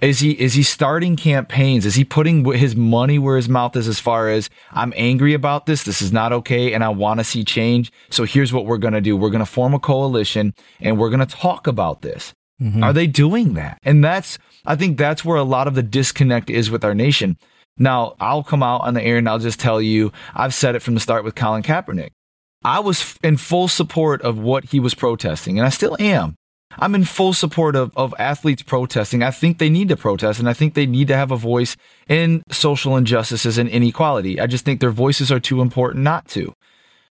Is he is he starting campaigns? Is he putting his money where his mouth is as far as I'm angry about this. This is not okay and I want to see change. So here's what we're going to do. We're going to form a coalition and we're going to talk about this. Mm-hmm. Are they doing that? And that's I think that's where a lot of the disconnect is with our nation. Now, I'll come out on the air and I'll just tell you, I've said it from the start with Colin Kaepernick. I was in full support of what he was protesting, and I still am. I'm in full support of, of athletes protesting. I think they need to protest and I think they need to have a voice in social injustices and inequality. I just think their voices are too important not to.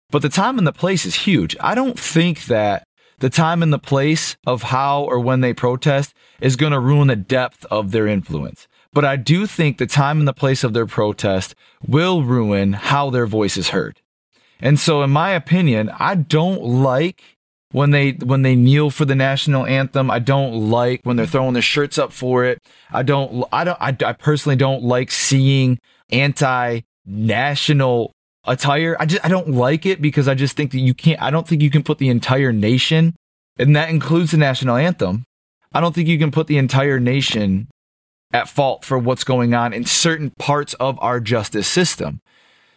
But the time and the place is huge. I don't think that the time and the place of how or when they protest is going to ruin the depth of their influence. But I do think the time and the place of their protest will ruin how their voice is heard. And so, in my opinion, I don't like when they when they kneel for the national anthem. I don't like when they're throwing their shirts up for it. I don't I don't I, I personally don't like seeing anti national attire. I just I don't like it because I just think that you can't I don't think you can put the entire nation and that includes the national anthem. I don't think you can put the entire nation at fault for what's going on in certain parts of our justice system.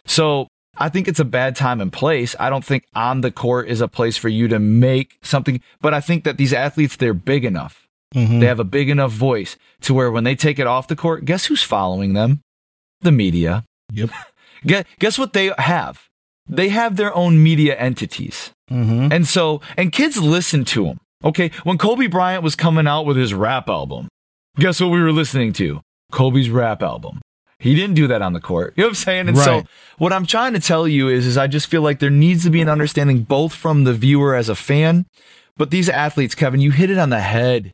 So I think it's a bad time and place. I don't think on the court is a place for you to make something, but I think that these athletes, they're big enough. Mm-hmm. They have a big enough voice to where when they take it off the court, guess who's following them? The media. Yep. guess, guess what they have? They have their own media entities. Mm-hmm. And so, and kids listen to them. Okay. When Kobe Bryant was coming out with his rap album, guess what we were listening to? Kobe's rap album. He didn't do that on the court. You know what I'm saying? And right. so what I'm trying to tell you is, is I just feel like there needs to be an understanding both from the viewer as a fan, but these athletes, Kevin, you hit it on the head.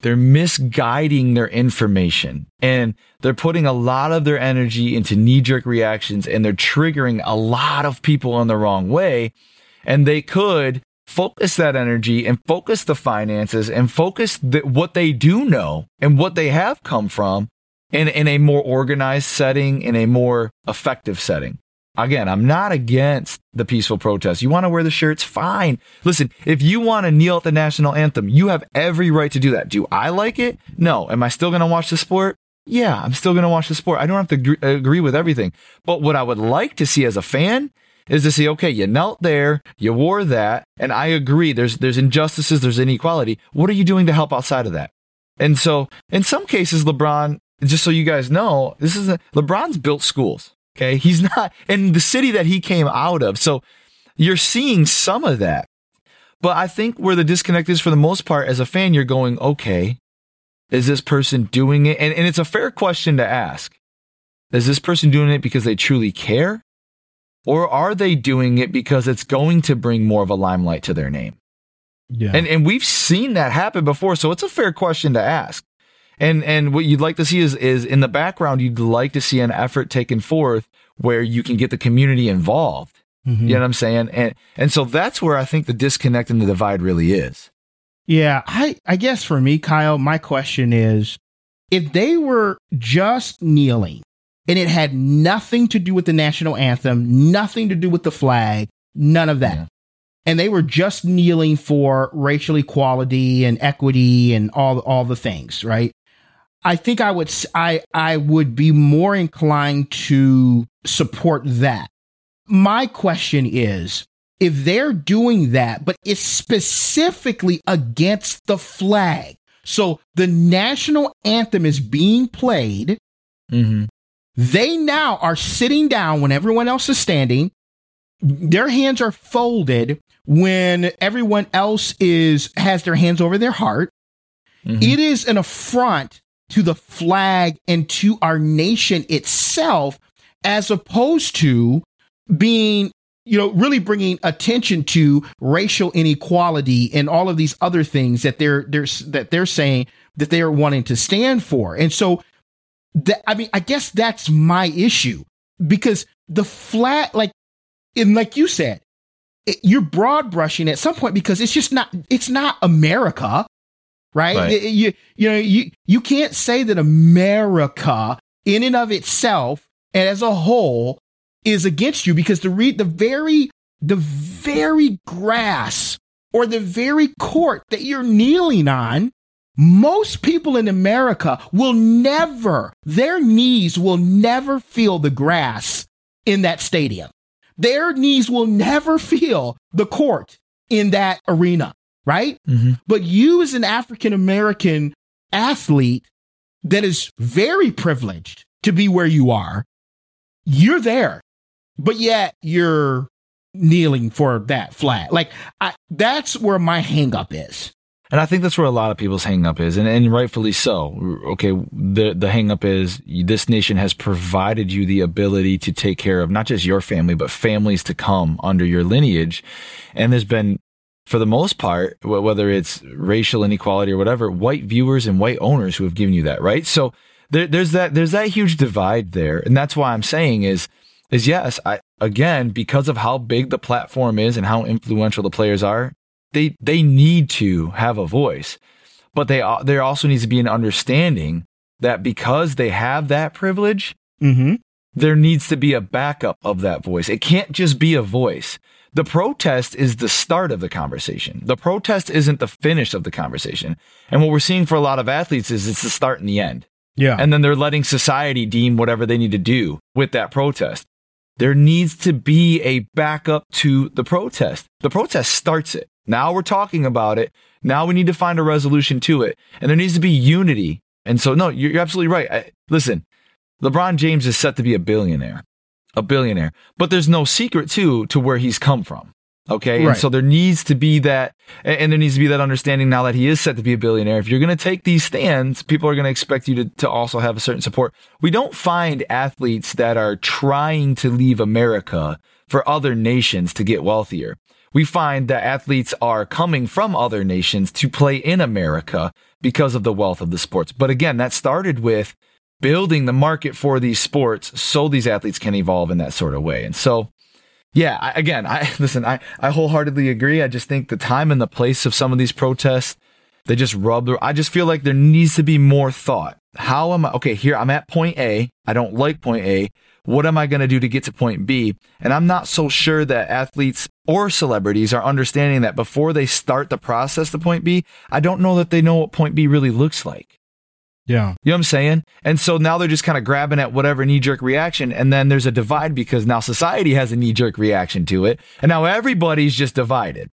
They're misguiding their information and they're putting a lot of their energy into knee jerk reactions and they're triggering a lot of people in the wrong way. And they could focus that energy and focus the finances and focus the, what they do know and what they have come from in, in a more organized setting, in a more effective setting. Again, I'm not against the peaceful protest. You want to wear the shirts? Fine. Listen, if you want to kneel at the national anthem, you have every right to do that. Do I like it? No. Am I still going to watch the sport? Yeah, I'm still going to watch the sport. I don't have to agree, agree with everything. But what I would like to see as a fan is to see, okay, you knelt there, you wore that, and I agree. There's there's injustices, there's inequality. What are you doing to help outside of that? And so, in some cases, LeBron just so you guys know, this is a, LeBron's built schools. Okay. He's not in the city that he came out of. So you're seeing some of that. But I think where the disconnect is for the most part, as a fan, you're going, okay, is this person doing it? And, and it's a fair question to ask. Is this person doing it because they truly care? Or are they doing it because it's going to bring more of a limelight to their name? Yeah. And, and we've seen that happen before. So it's a fair question to ask. And and what you'd like to see is is in the background, you'd like to see an effort taken forth where you can get the community involved. Mm-hmm. You know what I'm saying? And and so that's where I think the disconnect and the divide really is. Yeah, I I guess for me, Kyle, my question is if they were just kneeling and it had nothing to do with the national anthem, nothing to do with the flag, none of that. Yeah. And they were just kneeling for racial equality and equity and all all the things, right? I think I would I I would be more inclined to support that. My question is if they're doing that, but it's specifically against the flag. So the national anthem is being played. Mm-hmm. They now are sitting down when everyone else is standing. Their hands are folded when everyone else is has their hands over their heart. Mm-hmm. It is an affront to the flag and to our nation itself, as opposed to being, you know, really bringing attention to racial inequality and all of these other things that they're, they're that they're saying that they are wanting to stand for. And so, that, I mean, I guess that's my issue because the flag, like, and like you said, it, you're broad brushing at some point because it's just not, it's not America right? right. You, you know, you, you can't say that America in and of itself and as a whole is against you because the re- the very, the very grass or the very court that you're kneeling on, most people in America will never, their knees will never feel the grass in that stadium. Their knees will never feel the court in that arena right? Mm-hmm. But you, as an African American athlete that is very privileged to be where you are, you're there, but yet you're kneeling for that flag. Like, I, that's where my hangup is. And I think that's where a lot of people's hangup is, and, and rightfully so. Okay, the the hangup is this nation has provided you the ability to take care of not just your family, but families to come under your lineage. And there's been for the most part, whether it's racial inequality or whatever, white viewers and white owners who have given you that, right? So there, there's that there's that huge divide there, and that's why I'm saying is is yes, I again because of how big the platform is and how influential the players are, they they need to have a voice, but they there also needs to be an understanding that because they have that privilege, Mm-hmm. there needs to be a backup of that voice. It can't just be a voice. The protest is the start of the conversation. The protest isn't the finish of the conversation. And what we're seeing for a lot of athletes is it's the start and the end. Yeah. And then they're letting society deem whatever they need to do with that protest. There needs to be a backup to the protest. The protest starts it. Now we're talking about it. Now we need to find a resolution to it. And there needs to be unity. And so, no, you're, absolutely right. I, listen, LeBron James is set to be a billionaire, a billionaire, but there's no secret too to where he's come from. Okay. Right. And so there needs to be that, and and there needs to be that understanding now that he is set to be a billionaire. If you're going to take these stands, people are going to expect you to, to also have a certain support. We don't find athletes that are trying to leave America for other nations to get wealthier. We find that athletes are coming from other nations to play in America because of the wealth of the sports. But again, that started with building the market for these sports so these athletes can evolve in that sort of way. And so, yeah, I, again, I listen, I, I wholeheartedly agree. I just think the time and the place of some of these protests, they just rub the, I just feel like there needs to be more thought. How am I? Okay, here I'm at point A. I don't like point A. What am I going to do to get to point B? And I'm not so sure that athletes or celebrities are understanding that before they start the process to point B. I don't know that they know what point B really looks like. Yeah. You know what I'm saying? And so now they're just kind of grabbing at whatever knee jerk reaction. And then there's a divide because now society has a knee jerk reaction to it. And now everybody's just divided.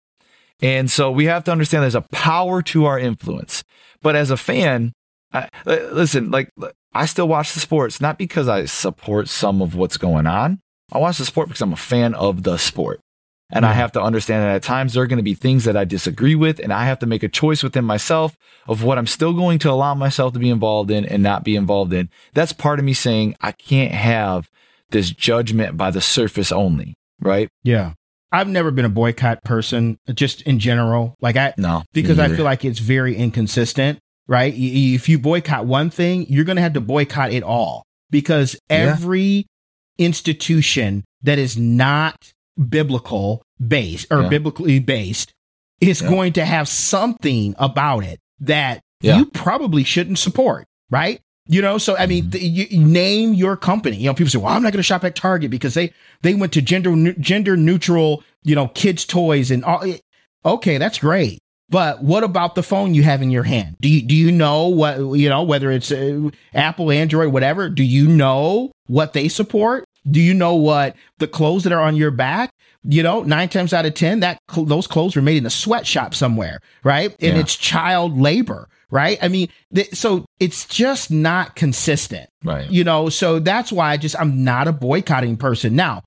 And so we have to understand there's a power to our influence. But as a fan, I, listen, like I still watch the sports, not because I support some of what's going on. I watch the sport because I'm a fan of the sport. And I have to understand that at times there are going to be things that I disagree with, and I have to make a choice within myself of what I'm still going to allow myself to be involved in and not be involved in. That's part of me saying I can't have this judgment by the surface only, right? Yeah. I've never been a boycott person, just in general. Like I, No, because I feel like it's very inconsistent, right? If you boycott one thing, you're going to have to boycott it all because every institution that is not biblical based or Yeah. biblically based is Yeah. going to have something about it that Yeah. you probably shouldn't support, right? You know, so I mean, th- you, name your company. You know, people say, "Well, I'm not going to shop at Target because they they went to gender neu- gender neutral, you know, kids toys and all." Okay, that's great. But what about the phone you have in your hand? Do you do you know what you know whether it's uh, Apple, Android, whatever? Do you know what they support? Do you know what the clothes that are on your back? You know, nine times out of ten, that those clothes were made in a sweatshop somewhere, right? And Yeah. it's child labor, right? I mean, th- so it's just not consistent right. you know so that's why i just i'm not a boycotting person now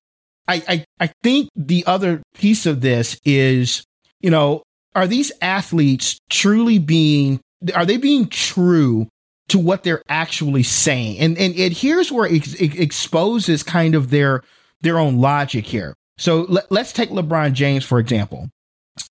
I, I i think the other piece of this is you know are these athletes truly being are they being true to what they're actually saying and and, and here's where it, it exposes kind of their their own logic here so let, let's take lebron james for example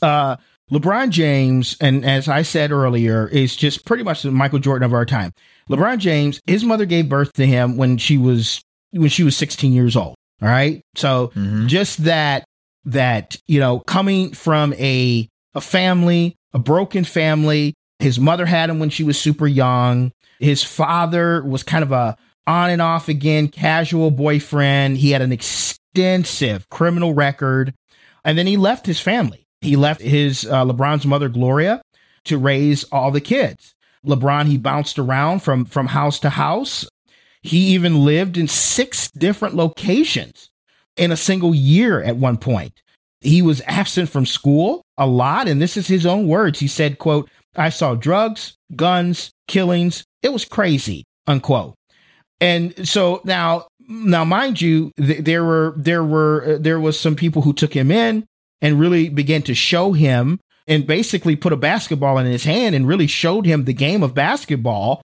uh LeBron James, and as I said earlier, is just pretty much the Michael Jordan of our time. LeBron James, his mother gave birth to him when she was when she was 16 years old. All right. So Mhm. just that that, you know, coming from a a family, a broken family, his mother had him when she was super young. His father was kind of a on and off again casual boyfriend. He had an extensive criminal record. And then he left his family. He left his uh, LeBron's mother Gloria to raise all the kids. LeBron he bounced around from from house to house. He even lived in six different locations in a single year at one point. He was absent from school a lot and this is his own words. He said, quote, I saw drugs, guns, killings. It was crazy, unquote. And so now now mind you th- there were there were uh, there was some people who took him in and really began to show him and basically put a basketball in his hand and really showed him the game of basketball.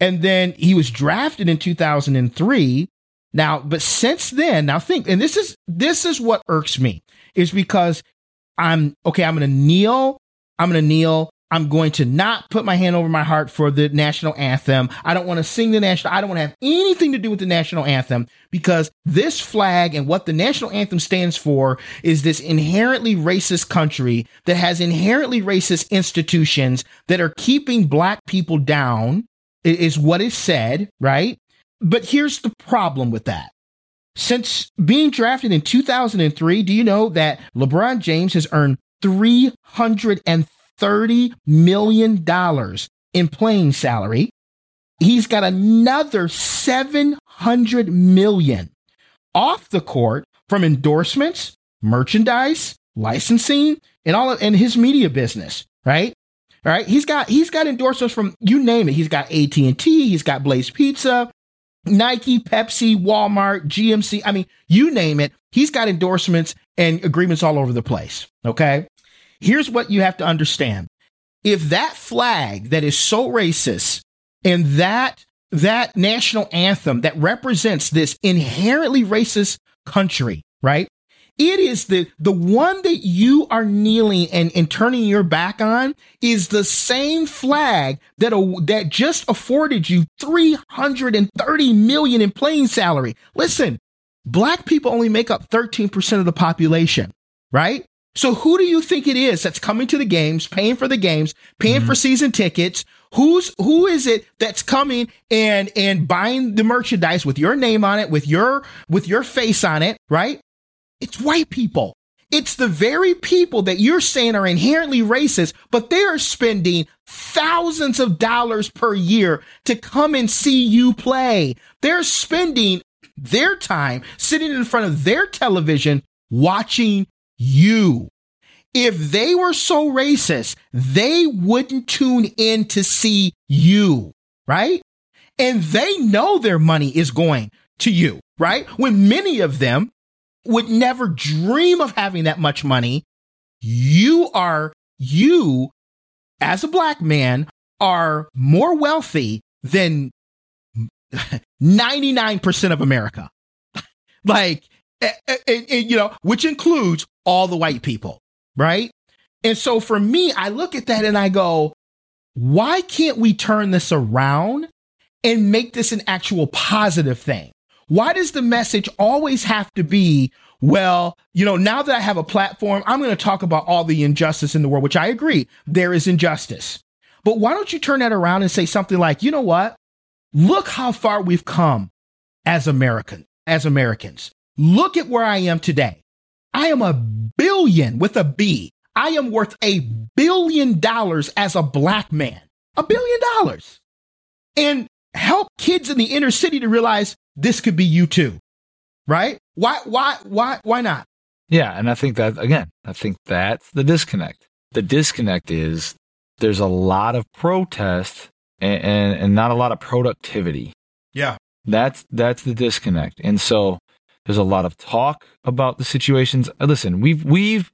And then he was drafted in 2003. Now, but since then, now think, and this is this is what irks me is because I'm okay. I'm going to kneel. I'm going to kneel I'm going to not put my hand over my heart for the national anthem. I don't want to sing the national. I don't want to have anything to do with the national anthem because this flag and what the national anthem stands for is this inherently racist country that has inherently racist institutions that are keeping black people down is what is said, right? But here's the problem with that. Since being drafted in 2003, do you know that LeBron James has earned 330 million dollars in playing salary? He's got another 700 million off the court from endorsements, merchandise, licensing, and all of, and his media business, right? All right. He's got he's got endorsements from you name it. He's got AT&T, he's got Blaze Pizza, Nike, Pepsi, Walmart, GMC. I mean, you name it. He's got endorsements and agreements all over the place. Okay. Here's what you have to understand. If that flag that is so racist and that that national anthem that represents this inherently racist country, right? It is the, the one that you are kneeling and, and turning your back on is the same flag that, a, that just afforded you 330 million in playing salary. Listen, black people only make up 13% of the population, right? So who do you think it is that's coming to the games, paying for the games, paying mm-hmm. for season tickets? Who's who is it that's coming and and buying the merchandise with your name on it, with your with your face on it, right? It's white people. It's the very people that you're saying are inherently racist, but they're spending thousands of dollars per year to come and see you play. They're spending their time sitting in front of their television watching you. If they were so racist, they wouldn't tune in to see you, right? And they know their money is going to you, right? When many of them would never dream of having that much money. You are, you as a black man are more wealthy than 99% of America. like, and, and, and, you know, which includes all the white people, right? And so for me, I look at that and I go, why can't we turn this around and make this an actual positive thing? Why does the message always have to be, well, you know, now that I have a platform, I'm going to talk about all the injustice in the world, which I agree, there is injustice. But why don't you turn that around and say something like, you know what? Look how far we've come as American, as Americans. Look at where I am today. I am a billion with a B. I am worth a billion dollars as a black man. A billion dollars. And help kids in the inner city to realize this could be you too. Right? Why why why why not? Yeah, and I think that again, I think that's the disconnect. The disconnect is there's a lot of protest and, and, and not a lot of productivity. Yeah. That's that's the disconnect. And so there's a lot of talk about the situations. Uh, listen, we've we've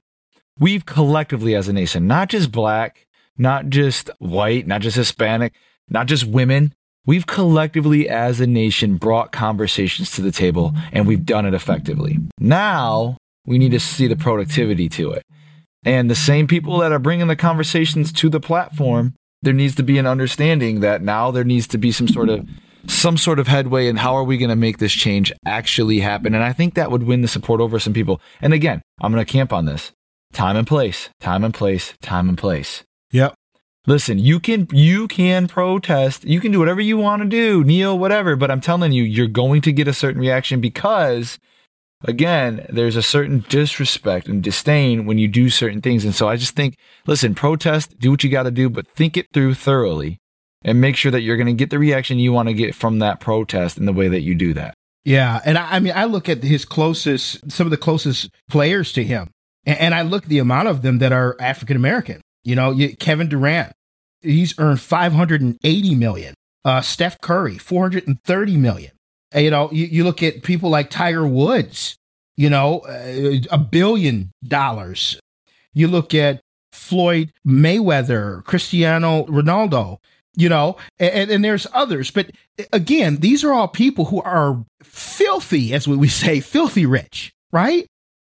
we've collectively as a nation, not just black, not just white, not just Hispanic, not just women, We've collectively as a nation brought conversations to the table and we've done it effectively. Now we need to see the productivity to it. And the same people that are bringing the conversations to the platform, there needs to be an understanding that now there needs to be some sort of some sort of headway and how are we going to make this change actually happen. And i think that would win the support over some people. And again i'm going to camp on this. Time and place time and place time and place. Yep. Listen, you can you can protest, you can do whatever you want to do, kneel, whatever, but I'm telling you, you're going to get a certain reaction because again, there's a certain disrespect and disdain when you do certain things. And so I just think, listen, protest, do what you got to do, but think it through thoroughly and make sure that you're going to get the reaction you want to get from that protest in the way that you do that. Yeah. And I, I mean, I look at his closest, some of the closest players to him, and, and I look at the amount of them that are African American. You know, you, Kevin Durant, he's earned 580 million. Uh, Steph Curry, 430 million. You know, you, you look at people like Tiger Woods, you know, uh, a billion dollars. You look at Floyd Mayweather, Cristiano Ronaldo, you know, and, and there's others. But again, these are all people who are filthy, as we say, filthy rich, right?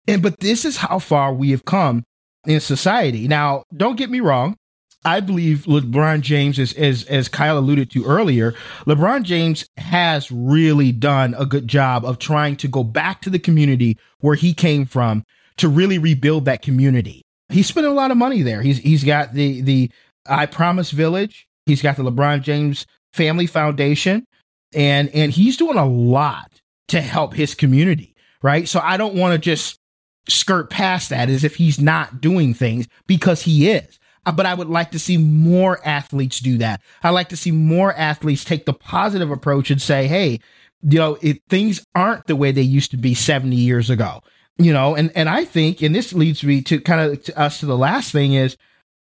And but this is how far we have come in society. Now, don't get me wrong. I believe LeBron James is as as Kyle alluded to earlier, LeBron James has really done a good job of trying to go back to the community where he came from to really rebuild that community. He's spent a lot of money there. He's he's got the the I Promise Village. He's got the LeBron James Family Foundation, and and he's doing a lot to help his community. Right. So I don't want to just skirt past that as if he's not doing things because he is. Uh, but I would like to see more athletes do that. I like to see more athletes take the positive approach and say, hey, you know, it, things aren't the way they used to be 70 years ago. You know, and, and I think, and this leads me to kind of to us to the last thing is,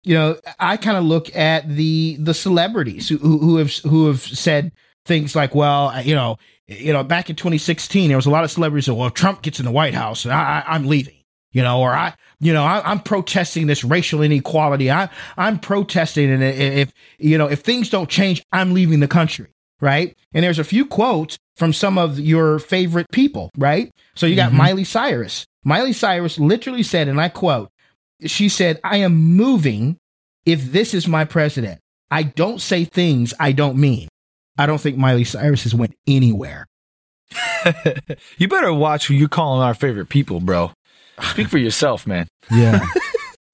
you know, I kind of look at the the celebrities who, who have who have said things like, well, you know, you know, back in 2016, there was a lot of celebrities that, well, Trump gets in the White House and I, I, I'm leaving you know, or I, you know, I, am protesting this racial inequality. I, I'm protesting, and if you know, if things don't change, I'm leaving the country, right? And there's a few quotes from some of your favorite people, right? So you got mm-hmm. Miley Cyrus. Miley Cyrus literally said, and I quote, she said, "I am moving if this is my president. I don't say things I don't mean." I don't think Miley Cyrus has went anywhere. you better watch who you're calling our favorite people, bro. Speak for yourself, man. Yeah.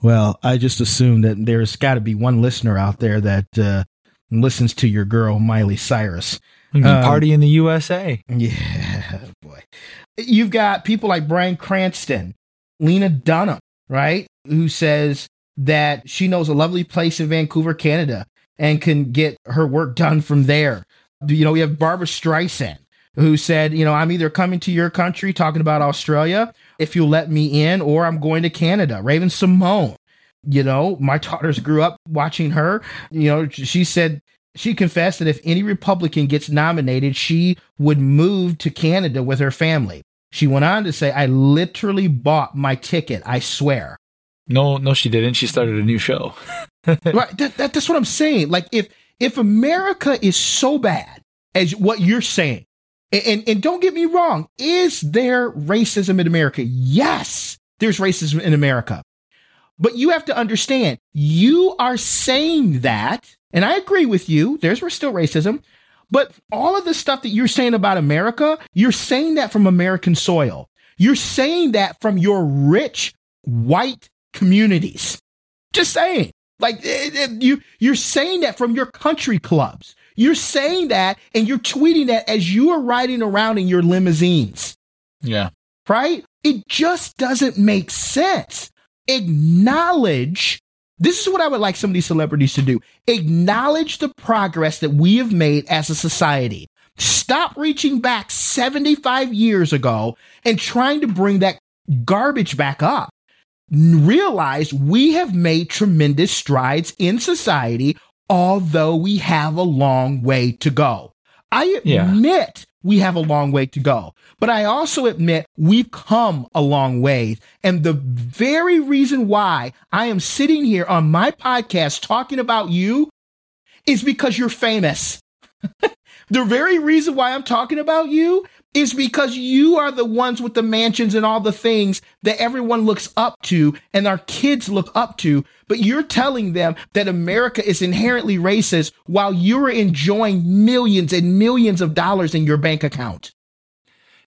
well, I just assume that there's got to be one listener out there that uh, listens to your girl Miley Cyrus. Um, party in the USA. Yeah, boy. You've got people like Bryan Cranston, Lena Dunham, right? Who says that she knows a lovely place in Vancouver, Canada, and can get her work done from there. You know, we have Barbra Streisand, who said, you know, I'm either coming to your country talking about Australia if you'll let me in, or I'm going to Canada. Raven-Symoné, you know, my daughters grew up watching her. You know, she said she confessed that if any Republican gets nominated, she would move to Canada with her family. She went on to say, I literally bought my ticket, I swear. No, no, she didn't. She started a new show. right. That, that, that's what I'm saying. Like, if if America is so bad as what you're saying, and, and, and don't get me wrong, is there racism in America? Yes, there's racism in America. But you have to understand, you are saying that, and I agree with you, there's still racism, but all of the stuff that you're saying about America, you're saying that from American soil. You're saying that from your rich white communities. Just saying. Like eh, eh, you, you're saying that from your country clubs. You're saying that and you're tweeting that as you are riding around in your limousines. Yeah. Right? It just doesn't make sense. Acknowledge. This is what I would like some of these celebrities to do. Acknowledge the progress that we have made as a society. Stop reaching back 75 years ago and trying to bring that garbage back up. Realize we have made tremendous strides in society although we have a long way to go. I admit yeah. we have a long way to go, but I also admit we've come a long way. And the very reason why I am sitting here on my podcast talking about you is because you're famous. the very reason why I'm talking about you is because you are the ones with the mansions and all the things that everyone looks up to and our kids look up to. But you're telling them that America is inherently racist while you're enjoying millions and millions of dollars in your bank account.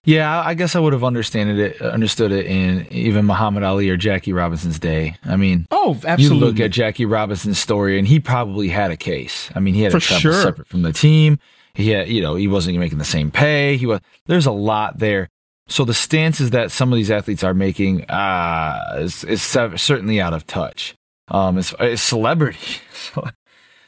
Yeah, I guess I would have understood it, uh, understood it in even Muhammad Ali or Jackie Robinson's day. I mean, oh, absolutely. You look at Jackie Robinson's story, and he probably had a case. I mean, he had For a sure. separate from the team he you know, he wasn't making the same pay. He was, there's a lot there. So the stances that some of these athletes are making, uh, is, is certainly out of touch. Um, it's, it's celebrity,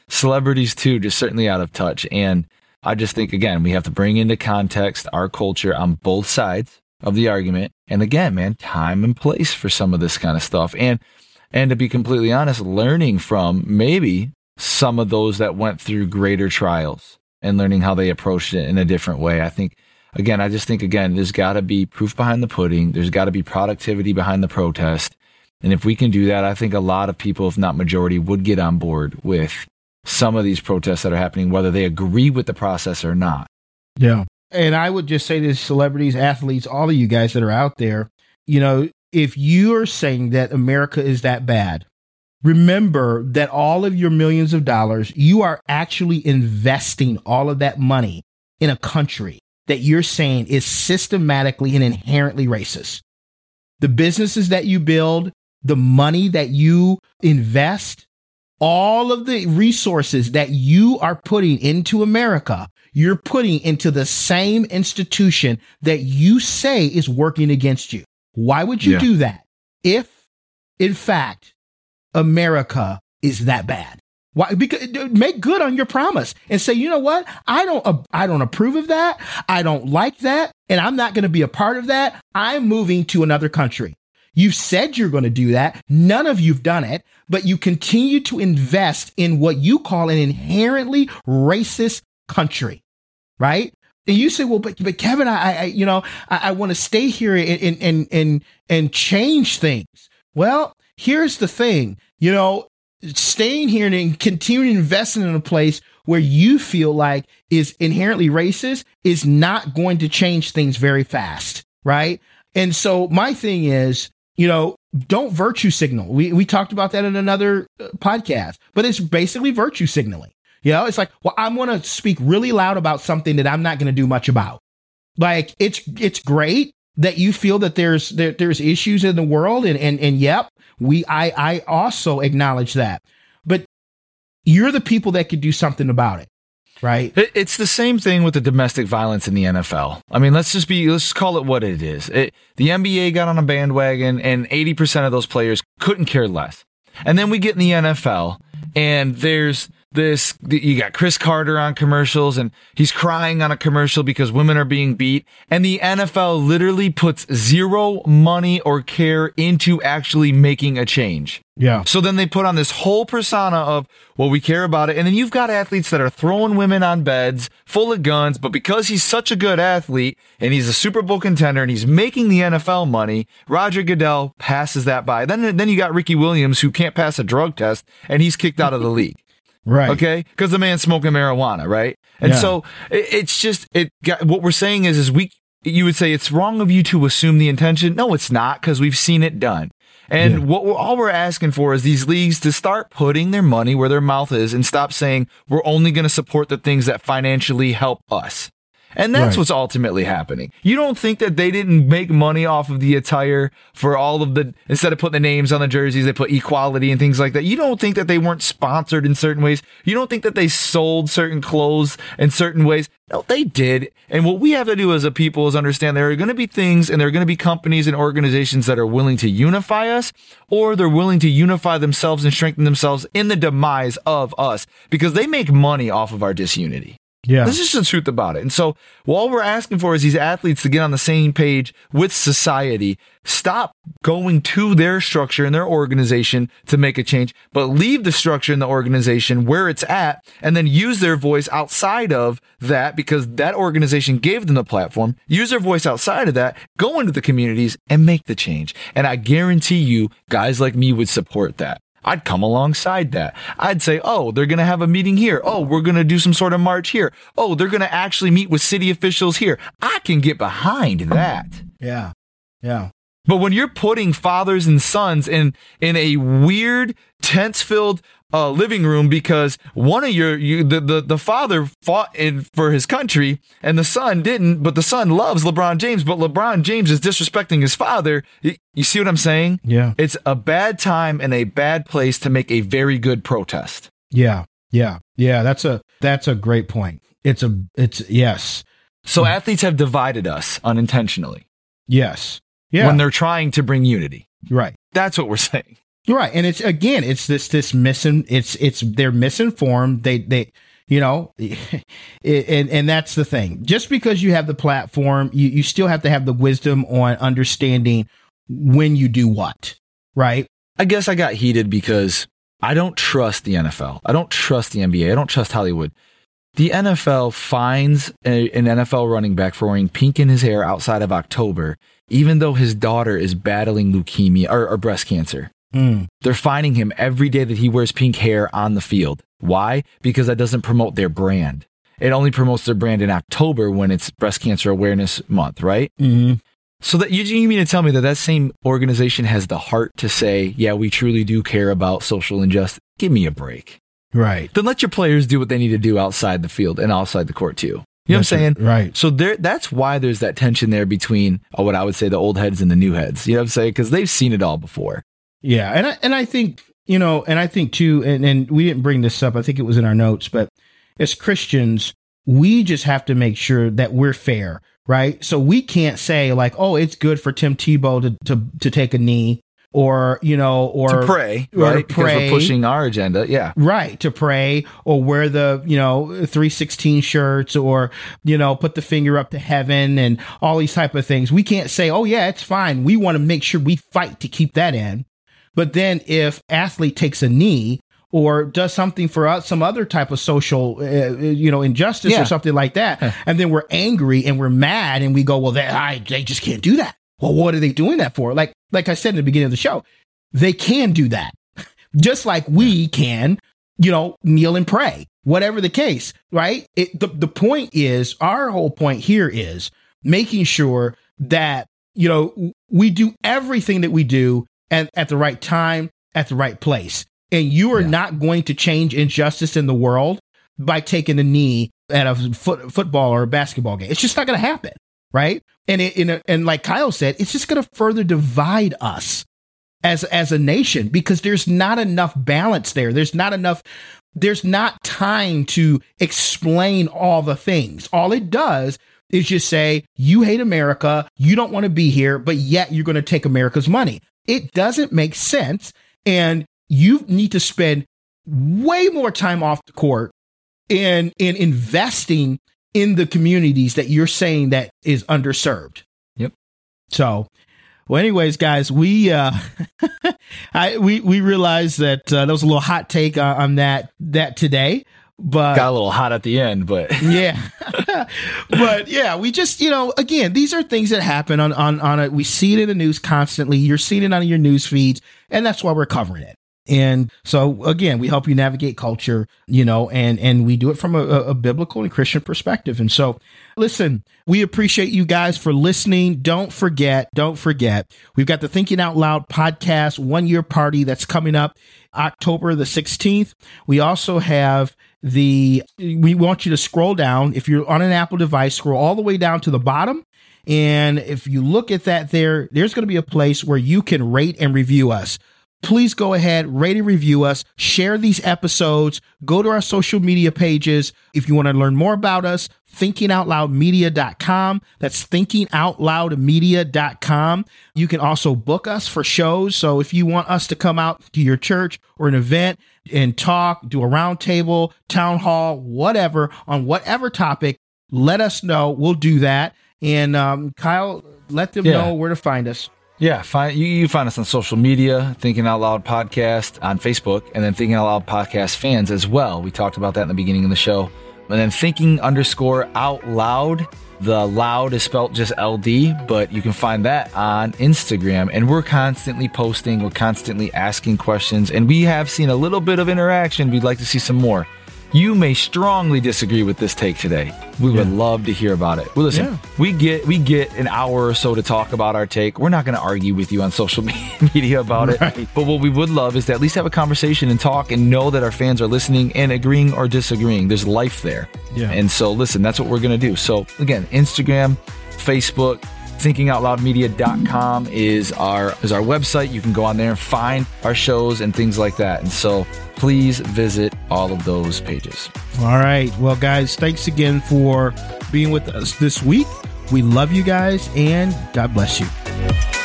celebrities too, just certainly out of touch. And I just think, again, we have to bring into context our culture on both sides of the argument. And again, man, time and place for some of this kind of stuff. And, and to be completely honest, learning from maybe some of those that went through greater trials and learning how they approached it in a different way. I think, again, I just think, again, there's got to be proof behind the pudding. There's got to be productivity behind the protest. And if we can do that, I think a lot of people, if not majority, would get on board with some of these protests that are happening, whether they agree with the process or not. Yeah. And I would just say to celebrities, athletes, all of you guys that are out there, you know, if you are saying that America is that bad, remember that all of your millions of dollars, you are actually investing all of that money in a country that you're saying is systematically and inherently racist. The businesses that you build, the money that you invest, all of the resources that you are putting into America, you're putting into the same institution that you say is working against you. Why would you Yeah. do that? If, in fact, America is that bad. Why? Because make good on your promise and say, you know what? I don't, uh, I don't approve of that. I don't like that, and I'm not going to be a part of that. I'm moving to another country. You've said you're going to do that. None of you've done it, but you continue to invest in what you call an inherently racist country, right? And you say, well, but, but Kevin, I, I you know, I, I want to stay here and, and, and, and, and change things. Well, here's the thing, you know, staying here and continuing investing in a place where you feel like is inherently racist is not going to change things very fast, right? And so my thing is, you know, don't virtue signal. We we talked about that in another uh, podcast, but it's basically virtue signaling. You know, it's like, well, I'm going to speak really loud about something that I'm not going to do much about. Like it's it's great that you feel that there's there, there's issues in the world and and and yep, we I I also acknowledge that. But you're the people that could do something about it, right? It's the same thing with the domestic violence in the NFL. I mean, let's just be, let's call it what it is. It, the NBA got on a bandwagon and 80% of those players couldn't care less. And then we get in the NFL and there's this, you got Cris Carter on commercials and he's crying on a commercial because women are being beat. And the NFL literally puts zero money or care into actually making a change. Yeah. So then they put on this whole persona of, well, we care about it. And then you've got athletes that are throwing women on beds full of guns, but because he's such a good athlete and he's a Super Bowl contender and he's making the NFL money, Roger Goodell passes that by. Then, then you got Ricky Williams who can't pass a drug test and he's kicked out of the league. Right. Okay. Cause the man's smoking marijuana. Right. And Yeah. so it, it's just, it got, what we're saying is, is we, you would say it's wrong of you to assume the intention. No, it's not because we've seen it done. And Yeah. what we're, all we're asking for is these leagues to start putting their money where their mouth is and stop saying we're only going to support the things that financially help us. And that's Right. what's ultimately happening. You don't think that they didn't make money off of the attire for all of the, instead of putting the names on the jerseys, they put equality and things like that. You don't think that they weren't sponsored in certain ways. You don't think that they sold certain clothes in certain ways. No, they did. And what we have to do as a people is understand there are going to be things and there are going to be companies and organizations that are willing to unify us or they're willing to unify themselves and strengthen themselves in the demise of us because they make money off of our disunity. Yeah. This is the truth about it. And so, all we're asking for is these athletes to get on the same page with society. Stop going to their structure and their organization to make a change, but leave the structure and the organization where it's at and then use their voice outside of that because that organization gave them the platform. Use their voice outside of that, go into the communities and make the change. And I guarantee you, guys like me would support that. I'd come alongside that. I'd say, oh, they're going to have a meeting here. Oh, we're going to do some sort of march here. Oh, they're going to actually meet with city officials here. I can get behind that. Yeah. Yeah. But when you're putting fathers and sons in in a weird, tense-filled uh, living room because one of your you the, the the father fought in for his country and the son didn't, but the son loves LeBron James, but LeBron James is disrespecting his father. You, you see what I'm saying? Yeah. It's a bad time and a bad place to make a very good protest. Yeah. Yeah. Yeah. That's a that's a great point. It's a it's yes. So athletes have divided us unintentionally Yes. Yeah. when they're trying to bring unity. right. That's what we're saying. Right. And it's again, it's this this missing it's it's they're misinformed. They they you know and and that's the thing. Just because you have the platform, you, you still have to have the wisdom on understanding when you do what. Right? I guess I got heated because I don't trust the NFL. I don't trust the NBA. I don't trust Hollywood. The NFL fines a, an NFL running back for wearing pink in his hair outside of October, even though his daughter is battling leukemia or, or breast cancer. Mm. They're finding him every day that he wears pink hair on the field. Why? Because that doesn't promote their brand. It only promotes their brand in October when it's breast cancer awareness month, right? hmm So that you, you mean to tell me that that same organization has the heart to say, yeah, we truly do care about social injustice? Give me a break. Right. Then let your players do what they need to do outside the field and outside the court too. You know what I'm saying? right. So there, that's why there's that tension there between oh, what I would say the old heads and the new heads. You know what I'm saying? Because they've seen it all before. Yeah, and I, and I think you know, and I think too, and, and we didn't bring this up. I think it was in our notes, but as Christians, we just have to make sure that we're fair, right? So we can't say like, oh, it's good for Tim Tebow to to, to take a knee, or you know, or to pray, or to right? Because we're pushing our agenda. Yeah. Right, to pray or wear the, you know, 316 shirts or, you know, put the finger up to heaven and all these type of things. We can't say, "Oh yeah, it's fine." We want to make sure we fight to keep that in. But then if athlete takes a knee or does something for us, some other type of social, uh, you know, injustice Yeah. or something like that, and then we're angry and we're mad and we go, "Well, they, I, they just can't do that." Well, what are they doing that for? Like, like I said in the beginning of the show, they can do that just like we can, you know, kneel and pray, whatever the case, right? It, the, the point is, our whole point here is making sure that, you know, we do everything that we do at, at the right time, at the right place. And you are Yeah. not going to change injustice in the world by taking a knee at a foot, football or a basketball game. It's just not going to happen. Right. And it, in a, and like Kyle said, it's just going to further divide us as as a nation because there's not enough balance there. There's not enough there's not time to explain all the things. All it does is just say you hate America, you don't want to be here, but yet you're going to take America's money. It doesn't make sense and you need to spend way more time off the court in in investing in the communities that you're saying that is underserved. Yep. So, well, anyways, guys, we uh, I we we realized that uh, there was a little hot take on, on that that today, but Got a little hot at the end, but yeah, but yeah, we just you know again these are things that happen on on on it. We see it in the news constantly. You're seeing it on your news feeds, and that's why we're covering it. And so again, we help you navigate culture, you know, and and we do it from a, a biblical and Christian perspective. And so, listen, we appreciate you guys for listening. Don't forget, don't forget, we've got the Thinking Out Loud podcast one year party that's coming up October the 16th. We also have the we want you to scroll down if you're on an Apple device, scroll all the way down to the bottom. And if you look at that there, there's going to be a place where you can rate and review us please go ahead, rate and review us, share these episodes, go to our social media pages. If you want to learn more about us, thinkingoutloudmedia.com. That's thinkingoutloudmedia.com. You can also book us for shows. So if you want us to come out to your church or an event and talk, do a roundtable, town hall, whatever, on whatever topic, let us know. We'll do that. And um, Kyle, let them Yeah. know where to find us. Yeah, find you, you find us on social media, Thinking Out Loud Podcast on Facebook, and then Thinking Out Loud Podcast fans as well. We talked about that in the beginning of the show. And then Thinking underscore Out Loud. The loud is spelled just LD, but you can find that on Instagram. And we're constantly posting, we're constantly asking questions, and we have seen a little bit of interaction. We'd like to see some more. You may strongly disagree with this take today. We would love to hear about it. Well, listen, Yeah. we get we get an hour or so to talk about our take. We're not going to argue with you on social media about it. But what we would love is to at least have a conversation and talk and know that our fans are listening and agreeing or disagreeing. There's life there. Yeah. And so listen, that's what we're going to do. So again, Instagram, Facebook, thinkingoutloudmedia.com is our is our website. You can go on there and find our shows and things like that. And so please visit all of those pages. All right. Well, guys, thanks again for being with us this week. We love you guys and God bless you.